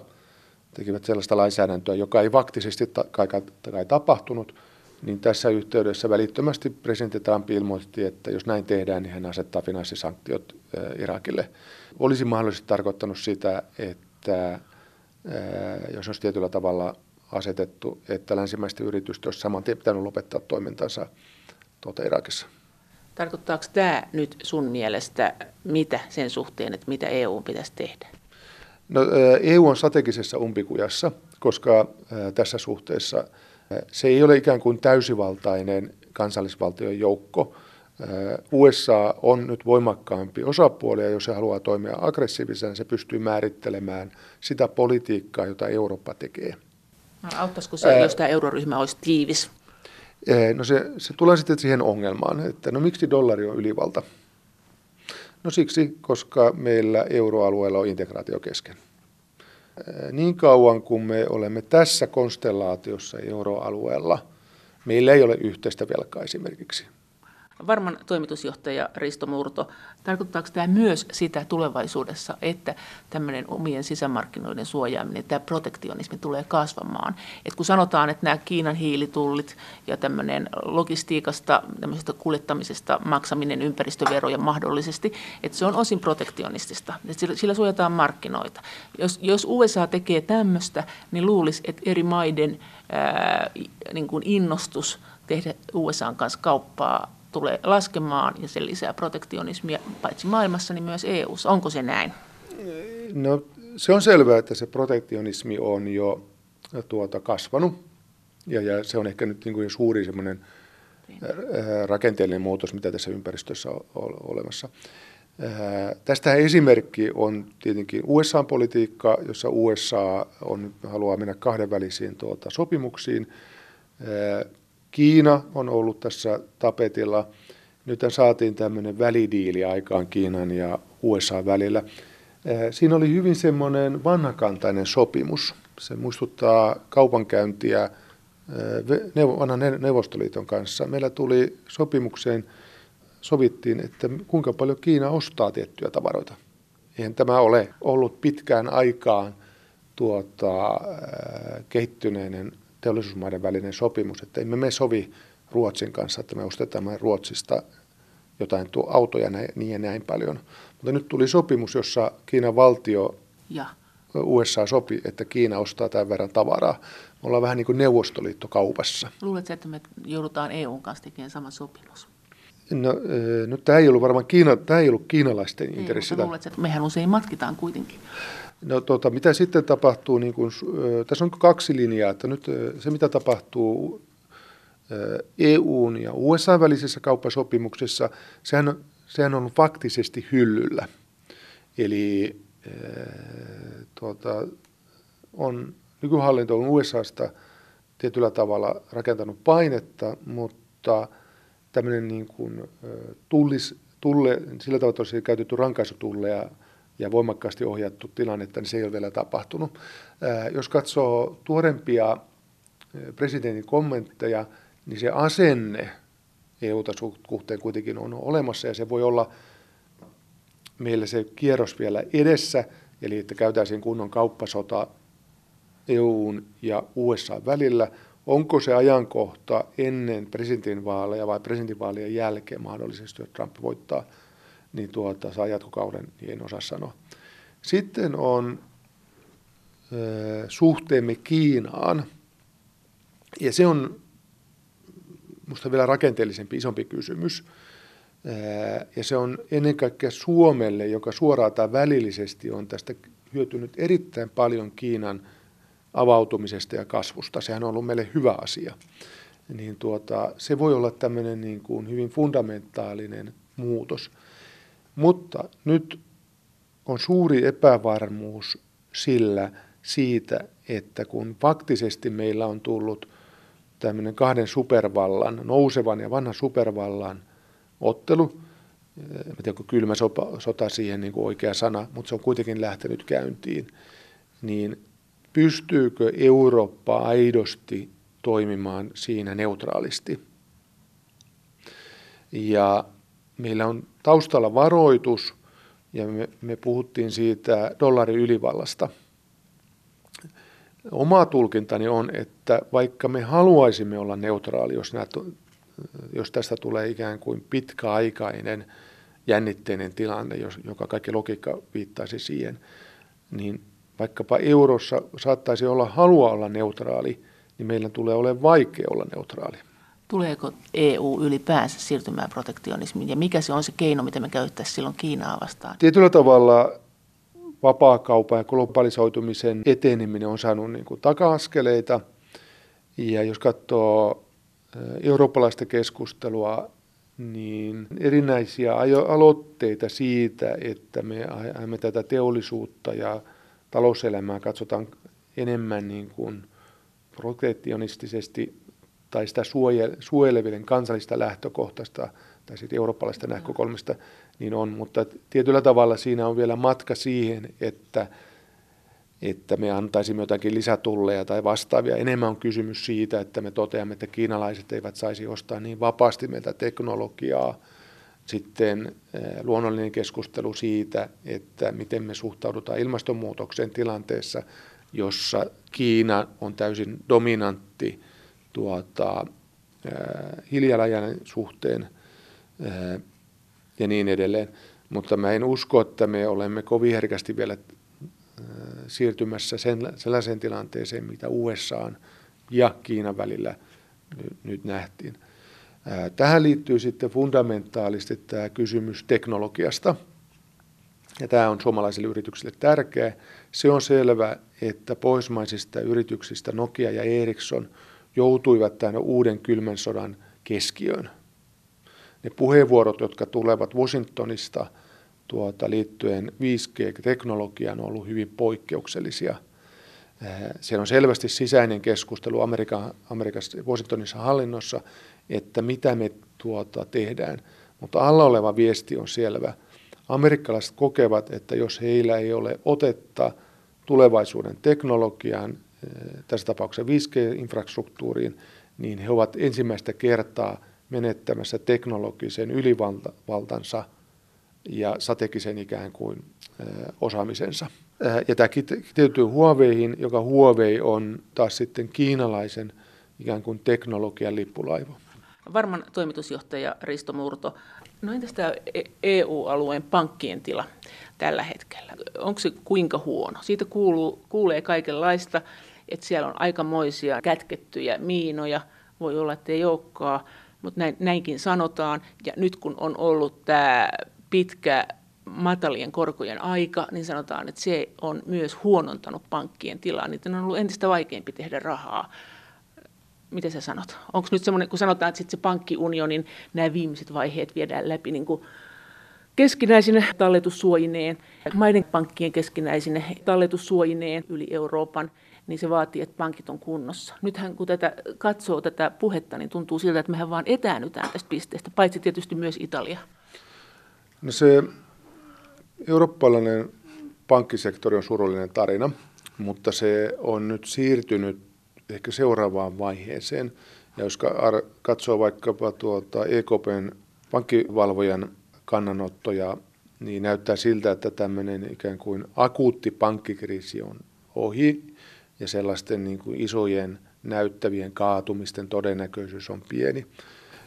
tekivät sellaista lainsäädäntöä, joka ei vaktisesti kai, kai tapahtunut, niin tässä yhteydessä välittömästi presidentti Trump ilmoitti, että jos näin tehdään, niin hän asettaa finanssisanktiot Irakille. Olisi mahdollisesti tarkoittanut sitä, että jos olisi tietyllä tavalla asetettu, että länsimäisten yritysten olisi saman tien pitänyt lopettaa toimintansa tuota Irakissa. Tarkoittaako tämä nyt sun mielestä mitä sen suhteen, että mitä EU pitäisi tehdä? No, EU on strategisessa umpikujassa, koska tässä suhteessa se ei ole ikään kuin täysivaltainen kansallisvaltion joukko, USA on nyt voimakkaampi osapuoli ja jos se haluaa toimia aggressiivisena, se pystyy määrittelemään sitä politiikkaa, jota Eurooppa tekee. No, auttaisiko se, Ää, jos tämä euroryhmä olisi tiivis? No se, se tulee sitten siihen ongelmaan, että no miksi dollari on ylivalta? No siksi, koska meillä euroalueella on integraatio kesken. Niin kauan kuin me olemme tässä konstellaatiossa euroalueella, meillä ei ole yhteistä velkaa esimerkiksi. Varman toimitusjohtaja Risto Murto, tarkoittaako tämä myös sitä tulevaisuudessa, että tämmöinen omien sisämarkkinoiden suojaaminen, tämä protektionismi tulee kasvamaan? Et kun sanotaan, että nämä Kiinan hiilitullit ja tämmöinen logistiikasta, tämmöisestä kuljettamisesta maksaminen ympäristöveroja mahdollisesti, että se on osin protektionistista, että sillä, sillä suojataan markkinoita. Jos, jos USA tekee tämmöistä, niin luulisi, että eri maiden ää, niin kuin innostus tehdä USAn kanssa kauppaa tulee laskemaan ja se lisää protektionismia paitsi maailmassa, niin myös EU:ssa. Onko se näin? No se on selvää, että se protektionismi on jo tuota, kasvanut ja, ja se on ehkä nyt niin kuin suuri semmoinen rakenteellinen muutos, mitä tässä ympäristössä on olemassa. Tästä esimerkki on tietenkin USA-politiikka, jossa USA on, haluaa mennä kahdenvälisiin tuota, sopimuksiin. Kiina on ollut tässä tapetilla. Nyt saatiin tämmöinen välidiili aikaan Kiinan ja USA välillä. Siinä oli hyvin semmoinen vanhakantainen sopimus. Se muistuttaa kaupankäyntiä vanhan Neuvostoliiton kanssa. Meillä tuli sopimukseen, sovittiin, että kuinka paljon Kiina ostaa tiettyjä tavaroita. eihän tämä ole ollut pitkään aikaan tuota, kehittyneiden teollisuusmaiden välinen sopimus, että emme me sovi Ruotsin kanssa, että me ostetaan Ruotsista jotain tuo autoja niin ja näin paljon. Mutta nyt tuli sopimus, jossa Kiinan valtio ja. USA sopi, että Kiina ostaa tämän verran tavaraa. Me ollaan vähän niin kuin neuvostoliitto kaupassa. Luuletko, että me joudutaan EUn kanssa tekemään sama sopimus? No, no tämä ei ollut varmaan Kiina, tämä ei ollut kiinalaisten intressi. Mutta luuletko, että mehän usein matkitaan kuitenkin? No tota, mitä sitten tapahtuu, niin kun, tässä on kaksi linjaa, että nyt se mitä tapahtuu EUn ja USA välisessä kauppasopimuksessa, sehän, sehän on faktisesti hyllyllä. Eli tuota, on, nykyhallinto on USAsta tietyllä tavalla rakentanut painetta, mutta tämmöinen niin kuin, tullis, tulle, sillä tavalla tosiaan käytetty rankaisutulleja ja voimakkaasti ohjattu tilannetta, niin se ei ole vielä tapahtunut. Jos katsoo tuorempia presidentin kommentteja, niin se asenne EU-ta suhteen kuitenkin on olemassa ja se voi olla meillä se kierros vielä edessä, eli että käytäisiin kunnon kauppasota EUn ja USA välillä. Onko se ajankohta ennen presidentinvaaleja vai presidentinvaalien jälkeen mahdollisesti, jos Trump voittaa, niin tuota, saa jatkokauden, niin en osaa sanoa. Sitten on suhteemme Kiinaan, ja se on minusta vielä rakenteellisempi, isompi kysymys. Ja se on ennen kaikkea Suomelle, joka suoraan tai välillisesti on tästä hyötynyt erittäin paljon Kiinan avautumisesta ja kasvusta. Sehän on ollut meille hyvä asia. Niin tuota, se voi olla tämmöinen niin kuin hyvin fundamentaalinen muutos. Mutta nyt on suuri epävarmuus sillä siitä, että kun faktisesti meillä on tullut tämmöinen kahden supervallan, nousevan ja vanhan supervallan ottelu. En tiedä, onko kylmä sota siihen niin kuin oikea sana, mutta se on kuitenkin lähtenyt käyntiin. Niin pystyykö Eurooppa aidosti toimimaan siinä neutraalisti? Ja meillä on taustalla varoitus, ja me, me puhuttiin siitä dollarin ylivallasta – Oma tulkintani on, että vaikka me haluaisimme olla neutraali, jos, nämä, jos tästä tulee ikään kuin pitkäaikainen jännitteinen tilanne, joka kaikki logiikka viittaisi siihen, niin vaikkapa eurossa saattaisi olla halua olla neutraali, niin meillä tulee olemaan vaikea olla neutraali. Tuleeko EU ylipäänsä siirtymään protektionismiin ja mikä se on se keino, mitä me käyttäisiin silloin Kiinaa vastaan? Tietyllä tavalla vapaakaupan ja globalisoitumisen eteneminen on saanut niin kuin taka-askeleita. Ja jos katsoo eurooppalaista keskustelua, niin erinäisiä aloitteita siitä, että me ajamme tätä teollisuutta ja talouselämää katsotaan enemmän niin kuin protektionistisesti tai sitä suojelevien kansallista lähtökohtaista tai sitten eurooppalaista näkökulmasta, niin on, mutta tietyllä tavalla siinä on vielä matka siihen, että, että me antaisimme jotakin lisätulleja tai vastaavia. Enemmän on kysymys siitä, että me toteamme, että kiinalaiset eivät saisi ostaa niin vapaasti meiltä teknologiaa. Sitten eh, luonnollinen keskustelu siitä, että miten me suhtaudutaan ilmastonmuutoksen tilanteessa, jossa Kiina on täysin dominantti tuota, hiilijalanjäljen suhteen ja niin edelleen. Mutta mä en usko, että me olemme kovin herkästi vielä siirtymässä sen, sellaiseen tilanteeseen, mitä USA ja Kiinan välillä nyt nähtiin. Äh, tähän liittyy sitten fundamentaalisti tämä kysymys teknologiasta. Ja tämä on suomalaisille yrityksille tärkeä. Se on selvä, että pohjoismaisista yrityksistä Nokia ja Ericsson joutuivat tämän uuden kylmän sodan keskiöön ne puheenvuorot, jotka tulevat Washingtonista tuota, liittyen 5G-teknologiaan, on ollut hyvin poikkeuksellisia. Eh, siellä on selvästi sisäinen keskustelu Amerikan, Amerikassa, Washingtonissa hallinnossa, että mitä me tuota, tehdään. Mutta alla oleva viesti on selvä. Amerikkalaiset kokevat, että jos heillä ei ole otetta tulevaisuuden teknologiaan, tässä tapauksessa 5G-infrastruktuuriin, niin he ovat ensimmäistä kertaa – menettämässä teknologisen ylivaltansa ja strategisen ikään kuin osaamisensa. Ja tämä kiteytyy Huaweihin, joka Huawei on taas sitten kiinalaisen ikään kuin teknologian lippulaiva. Varman toimitusjohtaja Risto Murto, no entäs tämä EU-alueen pankkien tila tällä hetkellä? Onko se kuinka huono? Siitä kuuluu, kuulee kaikenlaista, että siellä on aikamoisia kätkettyjä miinoja, voi olla, että ei olekaan, mutta näin, näinkin sanotaan. Ja nyt kun on ollut tämä pitkä matalien korkojen aika, niin sanotaan, että se on myös huonontanut pankkien tilaa. Niiden on ollut entistä vaikeampi tehdä rahaa. Miten sä sanot? Onko nyt semmoinen, kun sanotaan, että sitten se pankkiunionin nämä viimeiset vaiheet viedään läpi niin kuin keskinäisine talletussuojineen, maiden pankkien keskinäisine talletussuojineen yli Euroopan, niin se vaatii, että pankit on kunnossa. Nythän kun tätä katsoo tätä puhetta, niin tuntuu siltä, että mehän vaan etäännytään tästä pisteestä, paitsi tietysti myös Italia. No se eurooppalainen pankkisektori on surullinen tarina, mutta se on nyt siirtynyt ehkä seuraavaan vaiheeseen. Ja jos katsoo vaikkapa tuota EKPn pankkivalvojan kannanottoja, niin näyttää siltä, että tämmöinen ikään kuin akuutti pankkikriisi on ohi ja sellaisten niin kuin isojen näyttävien kaatumisten todennäköisyys on pieni.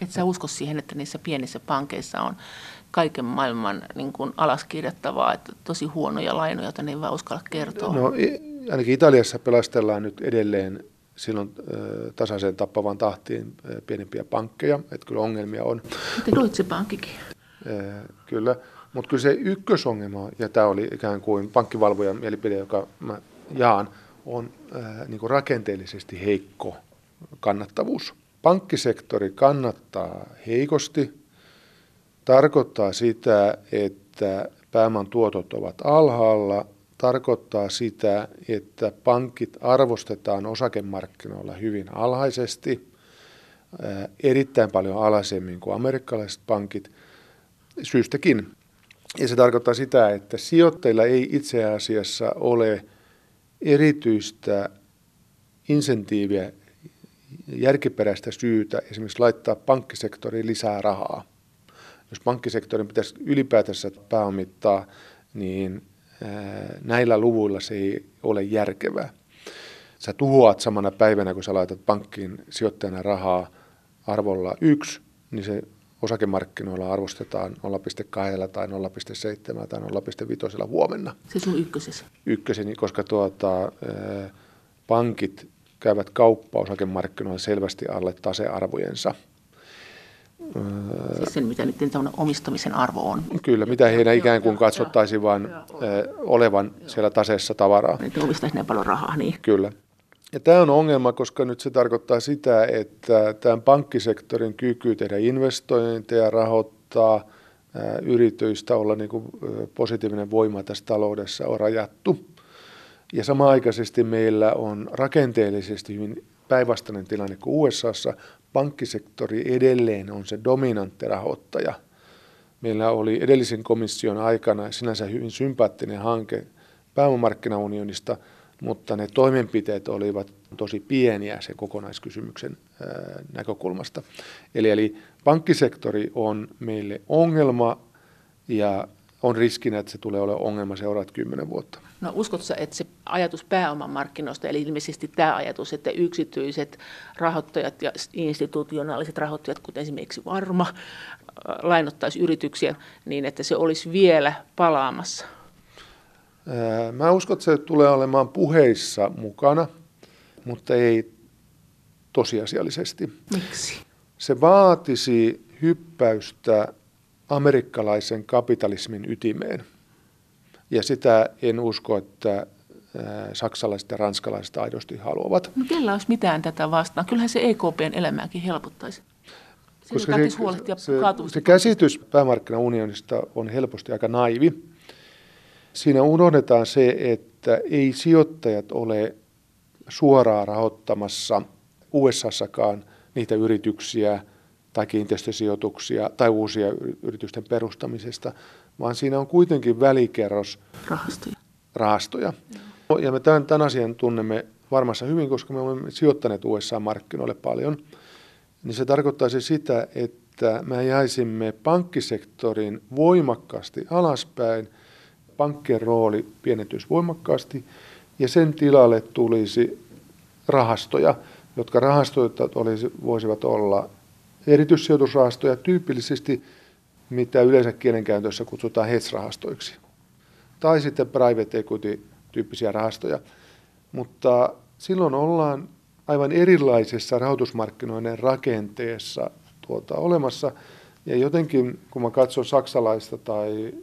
Et sä usko siihen, että niissä pienissä pankeissa on kaiken maailman niin kuin alaskirjattavaa, että tosi huonoja lainoja, joita ne ei vaan uskalla kertoa? No ainakin Italiassa pelastellaan nyt edelleen silloin tasaiseen tappavan tahtiin pienempiä pankkeja, että kyllä ongelmia on. Miten Deutsche Bankikin? Kyllä, mutta kyllä se ykkösongelma, ja tämä oli ikään kuin pankkivalvojan mielipide, joka mä jaan, on niin kuin rakenteellisesti heikko kannattavuus. Pankkisektori kannattaa heikosti, tarkoittaa sitä, että pääoman tuotot ovat alhaalla, tarkoittaa sitä, että pankit arvostetaan osakemarkkinoilla hyvin alhaisesti, erittäin paljon alhaisemmin kuin amerikkalaiset pankit, syystäkin. Ja se tarkoittaa sitä, että sijoittajilla ei itse asiassa ole erityistä insentiiviä, järkiperäistä syytä esimerkiksi laittaa pankkisektoriin lisää rahaa. Jos pankkisektorin pitäisi ylipäätänsä pääomittaa, niin näillä luvuilla se ei ole järkevää. Sä tuhoat samana päivänä, kun sä laitat pankkiin sijoittajana rahaa arvolla yksi, niin se osakemarkkinoilla arvostetaan 0,2 tai 0,7 tai 0,5 huomenna. Se sun ykkösessä? Ykköseni, koska tuota, pankit käyvät kauppaa osakemarkkinoilla selvästi alle tasearvojensa. Siis sen, mitä nyt omistamisen arvo on. Kyllä, mitä heidän ikään kuin katsottaisiin vain olevan siellä taseessa tavaraa. Että omistaisi näin paljon rahaa, niin. Kyllä. Ja tämä on ongelma, koska nyt se tarkoittaa sitä, että tämän pankkisektorin kyky tehdä investointeja, rahoittaa yritystä, olla niin kuin positiivinen voima tässä taloudessa on rajattu. Ja samaaikaisesti meillä on rakenteellisesti hyvin päinvastainen tilanne kuin USAssa. Pankkisektori edelleen on se dominantti rahoittaja. Meillä oli edellisen komission aikana sinänsä hyvin sympaattinen hanke pääomamarkkinaunionista – mutta ne toimenpiteet olivat tosi pieniä sen kokonaiskysymyksen näkökulmasta. Eli, eli pankkisektori on meille ongelma ja on riskinä, että se tulee olemaan ongelma seuraavat kymmenen vuotta. No uskotko että se ajatus pääoman markkinoista, eli ilmeisesti tämä ajatus, että yksityiset rahoittajat ja institutionaaliset rahoittajat, kuten esimerkiksi Varma, lainottaisi yrityksiä niin, että se olisi vielä palaamassa Mä uskon, että se tulee olemaan puheissa mukana, mutta ei tosiasiallisesti. Miksi? Se vaatisi hyppäystä amerikkalaisen kapitalismin ytimeen. Ja sitä en usko, että saksalaiset ja ranskalaiset aidosti haluavat. No kellä olisi mitään tätä vastaan? Kyllähän se EKPn elämääkin helpottaisi. Koska se, se, se käsitys päämarkkinaunionista on helposti aika naivi Siinä unohdetaan se, että ei sijoittajat ole suoraan rahoittamassa USAssakaan niitä yrityksiä tai kiinteistösijoituksia tai uusia yritysten perustamisesta, vaan siinä on kuitenkin välikerros rahastoja. rahastoja. Ja me tämän, tämän asian tunnemme varmassa hyvin, koska me olemme sijoittaneet USA-markkinoille paljon. Niin se tarkoittaisi sitä, että että me jäisimme pankkisektorin voimakkaasti alaspäin, pankkien rooli pienentyisi voimakkaasti ja sen tilalle tulisi rahastoja, jotka rahastoja olisi, voisivat olla erityissijoitusrahastoja tyypillisesti, mitä yleensä kielenkäytössä kutsutaan hedge-rahastoiksi, tai sitten private equity-tyyppisiä rahastoja. Mutta silloin ollaan aivan erilaisessa rahoitusmarkkinoiden rakenteessa tuota, olemassa. Ja jotenkin, kun mä katson saksalaista tai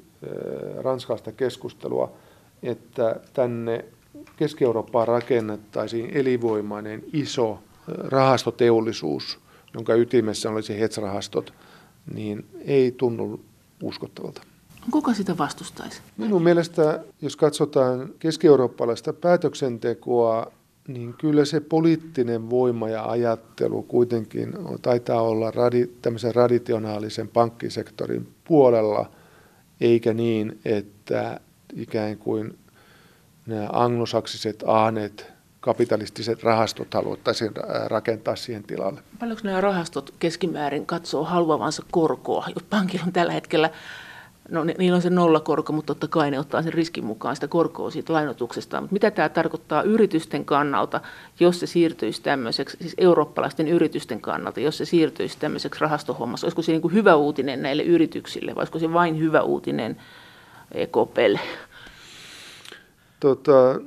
ranskalaista keskustelua, että tänne Keski-Eurooppaan rakennettaisiin elinvoimainen iso rahastoteollisuus, jonka ytimessä olisi hedge-rahastot, niin ei tunnu uskottavalta. Kuka sitä vastustaisi? Minun mielestä, jos katsotaan keski-eurooppalaista päätöksentekoa, niin kyllä se poliittinen voima ja ajattelu kuitenkin taitaa olla radi, tämmöisen raditionaalisen pankkisektorin puolella, eikä niin, että ikään kuin nämä anglosaksiset ahneet kapitalistiset rahastot haluttaisiin rakentaa siihen tilalle. Paljonko nämä rahastot keskimäärin katsoo haluavansa korkoa? Jos pankilla on tällä hetkellä No niillä on se nollakorko, mutta totta kai ne ottaa sen riskin mukaan sitä korkoa siitä lainotuksesta. Mutta mitä tämä tarkoittaa yritysten kannalta, jos se siirtyisi tämmöiseksi, siis eurooppalaisten yritysten kannalta, jos se siirtyisi tämmöiseksi rahastohommassa? Olisiko se niin kuin hyvä uutinen näille yrityksille vai olisiko se vain hyvä uutinen EKPlle? Tota,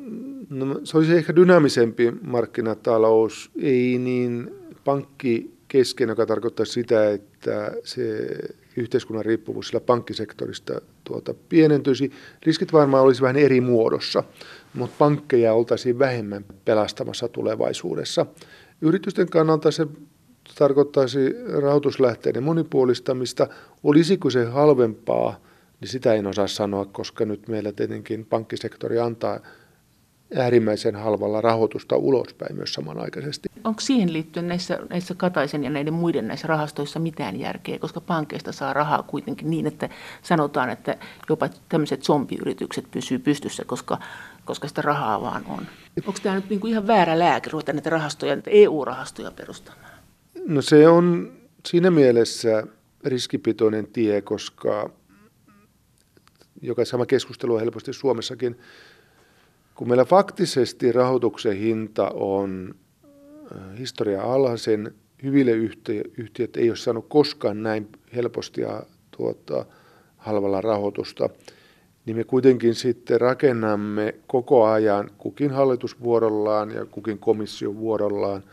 no, se olisi ehkä dynaamisempi markkinatalous, ei niin pankki kesken, joka tarkoittaa sitä, että se yhteiskunnan riippuvuus sillä pankkisektorista tuota, pienentyisi. Riskit varmaan olisi vähän eri muodossa, mutta pankkeja oltaisiin vähemmän pelastamassa tulevaisuudessa. Yritysten kannalta se tarkoittaisi rahoituslähteiden monipuolistamista. Olisiko se halvempaa, niin sitä en osaa sanoa, koska nyt meillä tietenkin pankkisektori antaa äärimmäisen halvalla rahoitusta ulospäin myös samanaikaisesti. Onko siihen liittyen näissä, näissä Kataisen ja näiden muiden näissä rahastoissa mitään järkeä, koska pankeista saa rahaa kuitenkin niin, että sanotaan, että jopa tämmöiset zombiyritykset pysyy pystyssä, koska, koska sitä rahaa vaan on. Onko tämä nyt niinku ihan väärä lääke ruveta näitä rahastoja, näitä EU-rahastoja perustamaan? No se on siinä mielessä riskipitoinen tie, koska joka sama keskustelu on helposti Suomessakin kun meillä faktisesti rahoituksen hinta on äh, historia alhaisen, hyville yhtiöt ei ole saanut koskaan näin helposti ja tuota, halvalla rahoitusta, niin me kuitenkin sitten rakennamme koko ajan kukin hallitus vuorollaan ja kukin komissio vuorollaan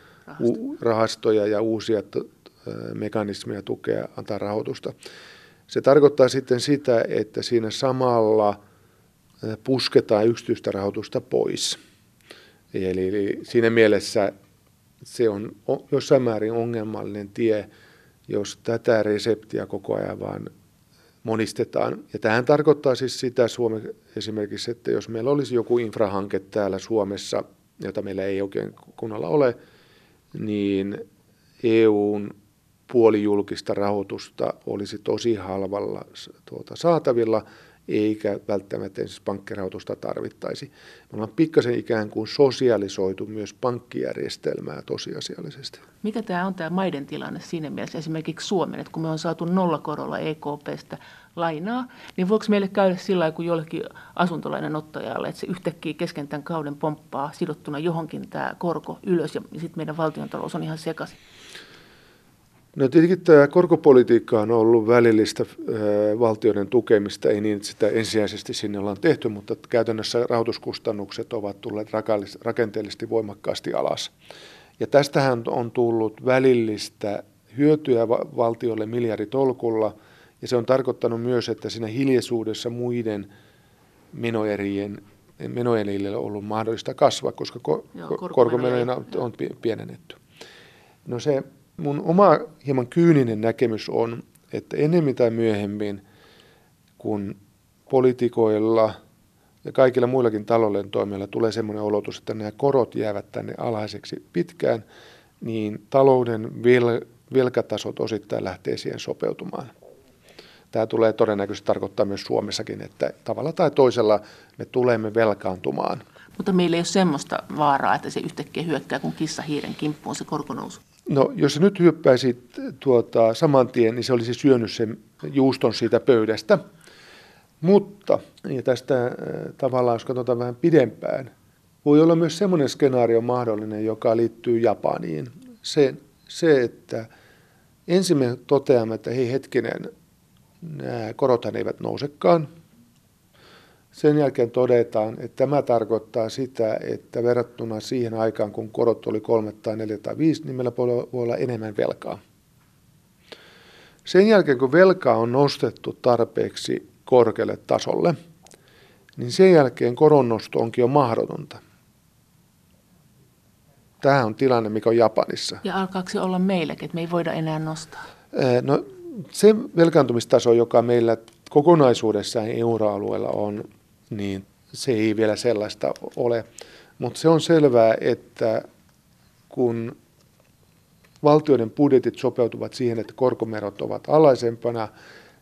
u- rahastoja ja uusia t- mekanismeja tukea antaa rahoitusta. Se tarkoittaa sitten sitä, että siinä samalla – pusketaan yksityistä rahoitusta pois. Eli, eli siinä mielessä se on jossain määrin ongelmallinen tie, jos tätä reseptiä koko ajan vaan monistetaan. Ja tähän tarkoittaa siis sitä Suomen esimerkiksi, että jos meillä olisi joku infrahanke täällä Suomessa, jota meillä ei oikein kunnolla ole, niin EUn puolijulkista rahoitusta olisi tosi halvalla tuota, saatavilla – eikä välttämättä siis pankkirahoitusta tarvittaisi. Me ollaan pikkasen ikään kuin sosialisoitu myös pankkijärjestelmää tosiasiallisesti. Mikä tämä on tämä maiden tilanne siinä mielessä esimerkiksi Suomen, että kun me on saatu nollakorolla EKPstä lainaa, niin voiko meille käydä sillä kuin jollekin asuntolainen ottajalle, että se yhtäkkiä kesken tämän kauden pomppaa sidottuna johonkin tämä korko ylös ja sitten meidän valtiontalous on ihan sekaisin? No tietenkin tämä korkopolitiikka on ollut välillistä valtioiden tukemista, ei niin, että sitä ensisijaisesti sinne ollaan tehty, mutta käytännössä rahoituskustannukset ovat tulleet rakenteellisesti voimakkaasti alas. Ja tästähän on tullut välillistä hyötyä valtiolle miljarditolkulla, ja se on tarkoittanut myös, että siinä hiljaisuudessa muiden menoerien menoerille on ollut mahdollista kasvaa, koska korkomenoja on pienennetty. No se mun oma hieman kyyninen näkemys on, että enemmän tai myöhemmin, kun poliitikoilla ja kaikilla muillakin talouden toimijoilla tulee sellainen olotus, että nämä korot jäävät tänne alhaiseksi pitkään, niin talouden vel- velkatasot osittain lähtee siihen sopeutumaan. Tämä tulee todennäköisesti tarkoittaa myös Suomessakin, että tavalla tai toisella me tulemme velkaantumaan. Mutta meillä ei ole semmoista vaaraa, että se yhtäkkiä hyökkää kuin kissa hiiren kimppuun se korkonousu. No, jos nyt hyppäisit tuota, saman tien, niin se olisi syönyt sen juuston siitä pöydästä. Mutta, ja tästä äh, tavallaan, jos katsotaan vähän pidempään, voi olla myös semmoinen skenaario mahdollinen, joka liittyy Japaniin. Se, se että ensin me toteamme, että hei hetkinen, nämä korothan eivät nousekaan. Sen jälkeen todetaan, että tämä tarkoittaa sitä, että verrattuna siihen aikaan, kun korot oli 3 tai 4 tai 5, niin meillä voi olla enemmän velkaa. Sen jälkeen, kun velkaa on nostettu tarpeeksi korkealle tasolle, niin sen jälkeen koronnosto onkin jo mahdotonta. Tämä on tilanne, mikä on Japanissa. Ja alkaako se olla meilläkin, että me ei voida enää nostaa? No, se velkaantumistaso, joka meillä kokonaisuudessaan euroalueella on, niin se ei vielä sellaista ole. Mutta se on selvää, että kun valtioiden budjetit sopeutuvat siihen, että korkomerot ovat alaisempana,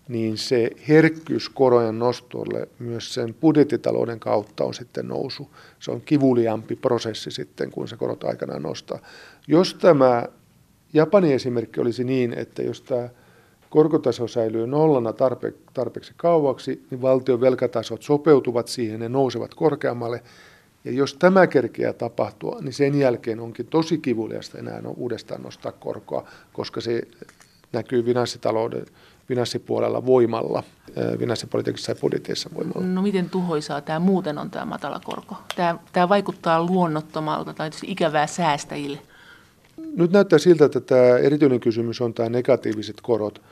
niin se herkkyys korojen nostolle myös sen budjettitalouden kautta on sitten nousu. Se on kivuliampi prosessi sitten, kun se korot aikanaan nostaa. Jos tämä Japanin esimerkki olisi niin, että jos tämä korkotaso säilyy nollana tarpe, tarpeeksi kauaksi, niin valtion velkatasot sopeutuvat siihen ja nousevat korkeammalle. Ja jos tämä kerkeää tapahtua, niin sen jälkeen onkin tosi kivuliasta enää uudestaan nostaa korkoa, koska se näkyy finanssitalouden finanssipuolella voimalla, finanssipolitiikassa ja budjetissa voimalla. No miten tuhoisaa tämä muuten on tämä matala korko? Tämä, tämä vaikuttaa luonnottomalta tai ikävää säästäjille. Nyt näyttää siltä, että tämä erityinen kysymys on tämä negatiiviset korot.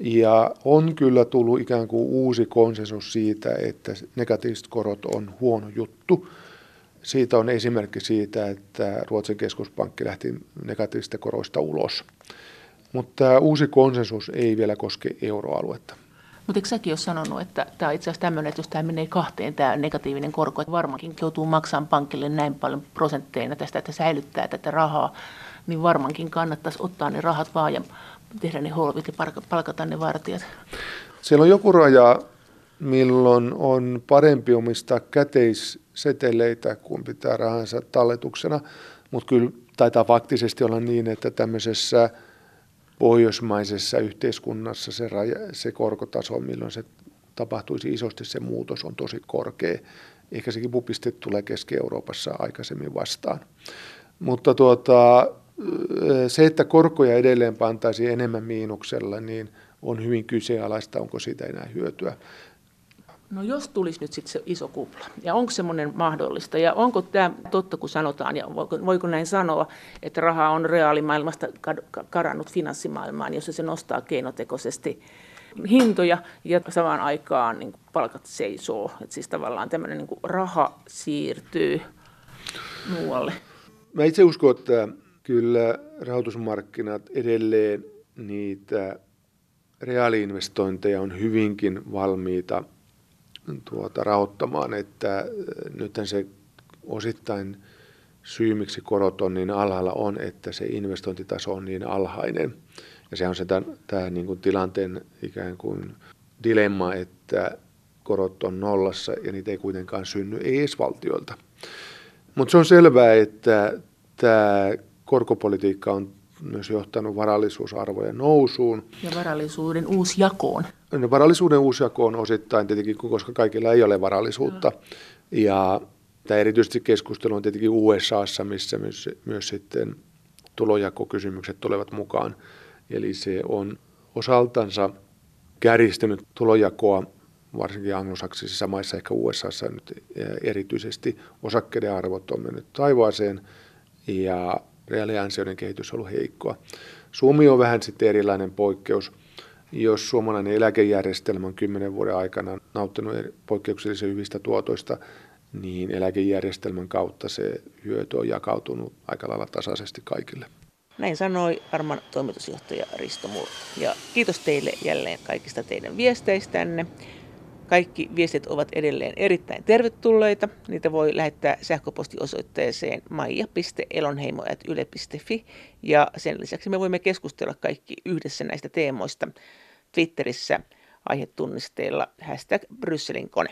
Ja on kyllä tullut ikään kuin uusi konsensus siitä, että negatiiviset korot on huono juttu. Siitä on esimerkki siitä, että Ruotsin keskuspankki lähti negatiivisista koroista ulos. Mutta tämä uusi konsensus ei vielä koske euroaluetta. Mutta eikö säkin ole sanonut, että tämä on itse asiassa tämmöinen, että jos tämä menee kahteen, tämä negatiivinen korko, että varmaankin joutuu maksamaan pankille näin paljon prosentteina tästä, että säilyttää tätä rahaa, niin varmaankin kannattaisi ottaa ne rahat vaan ja tehdä ne holvit ja palkata ne vartijat. Siellä on joku raja, milloin on parempi omistaa käteisseteleitä, kuin pitää rahansa talletuksena, mutta kyllä taitaa faktisesti olla niin, että tämmöisessä – pohjoismaisessa yhteiskunnassa se, raja, se korkotaso, milloin se tapahtuisi isosti se muutos, on tosi korkea. Ehkä se kipupiste tulee Keski-Euroopassa aikaisemmin vastaan. Mutta tuota, se, että korkoja edelleen pantaisiin enemmän miinuksella, niin on hyvin kyseenalaista, onko siitä enää hyötyä. No jos tulisi nyt sitten se iso kupla, ja onko semmoinen mahdollista, ja onko tämä totta, kun sanotaan, ja voiko, voiko näin sanoa, että raha on reaalimaailmasta karannut finanssimaailmaan, jossa se nostaa keinotekoisesti hintoja, ja samaan aikaan niin palkat seisoo. Että siis tavallaan tämmöinen niin raha siirtyy muualle. Mä itse uskon, että kyllä rahoitusmarkkinat edelleen niitä reaaliinvestointeja on hyvinkin valmiita – tuota, rahoittamaan, että äh, nyt se osittain syy, miksi korot on niin alhaalla, on, että se investointitaso on niin alhainen. Ja se on se tämä niin kuin tilanteen ikään kuin dilemma, että korot on nollassa ja niitä ei kuitenkaan synny, edes valtioilta. Mutta se on selvää, että tämä korkopolitiikka on myös johtanut varallisuusarvojen nousuun. Ja varallisuuden uusjakoon. No, varallisuuden uusjako on osittain tietenkin, koska kaikilla ei ole varallisuutta. No. Ja tämä erityisesti keskustelu on tietenkin USAssa, missä myös, myös sitten tulojakokysymykset tulevat mukaan. Eli se on osaltansa kärjistynyt tulojakoa, varsinkin anglosaksisissa maissa, ehkä USAssa nyt erityisesti osakkeiden arvot on mennyt taivaaseen ja reaaliansioiden kehitys on ollut heikkoa. Suomi on vähän sitten erilainen poikkeus. Jos suomalainen eläkejärjestelmä on kymmenen vuoden aikana nauttinut poikkeuksellisen hyvistä tuotoista, niin eläkejärjestelmän kautta se hyöty on jakautunut aika lailla tasaisesti kaikille. Näin sanoi Arman toimitusjohtaja Risto Murto. Ja kiitos teille jälleen kaikista teidän viesteistänne. Kaikki viestit ovat edelleen erittäin tervetulleita. Niitä voi lähettää sähköpostiosoitteeseen maija.elonheimo.yle.fi ja sen lisäksi me voimme keskustella kaikki yhdessä näistä teemoista Twitterissä aihetunnisteella hashtag Brysselin kone.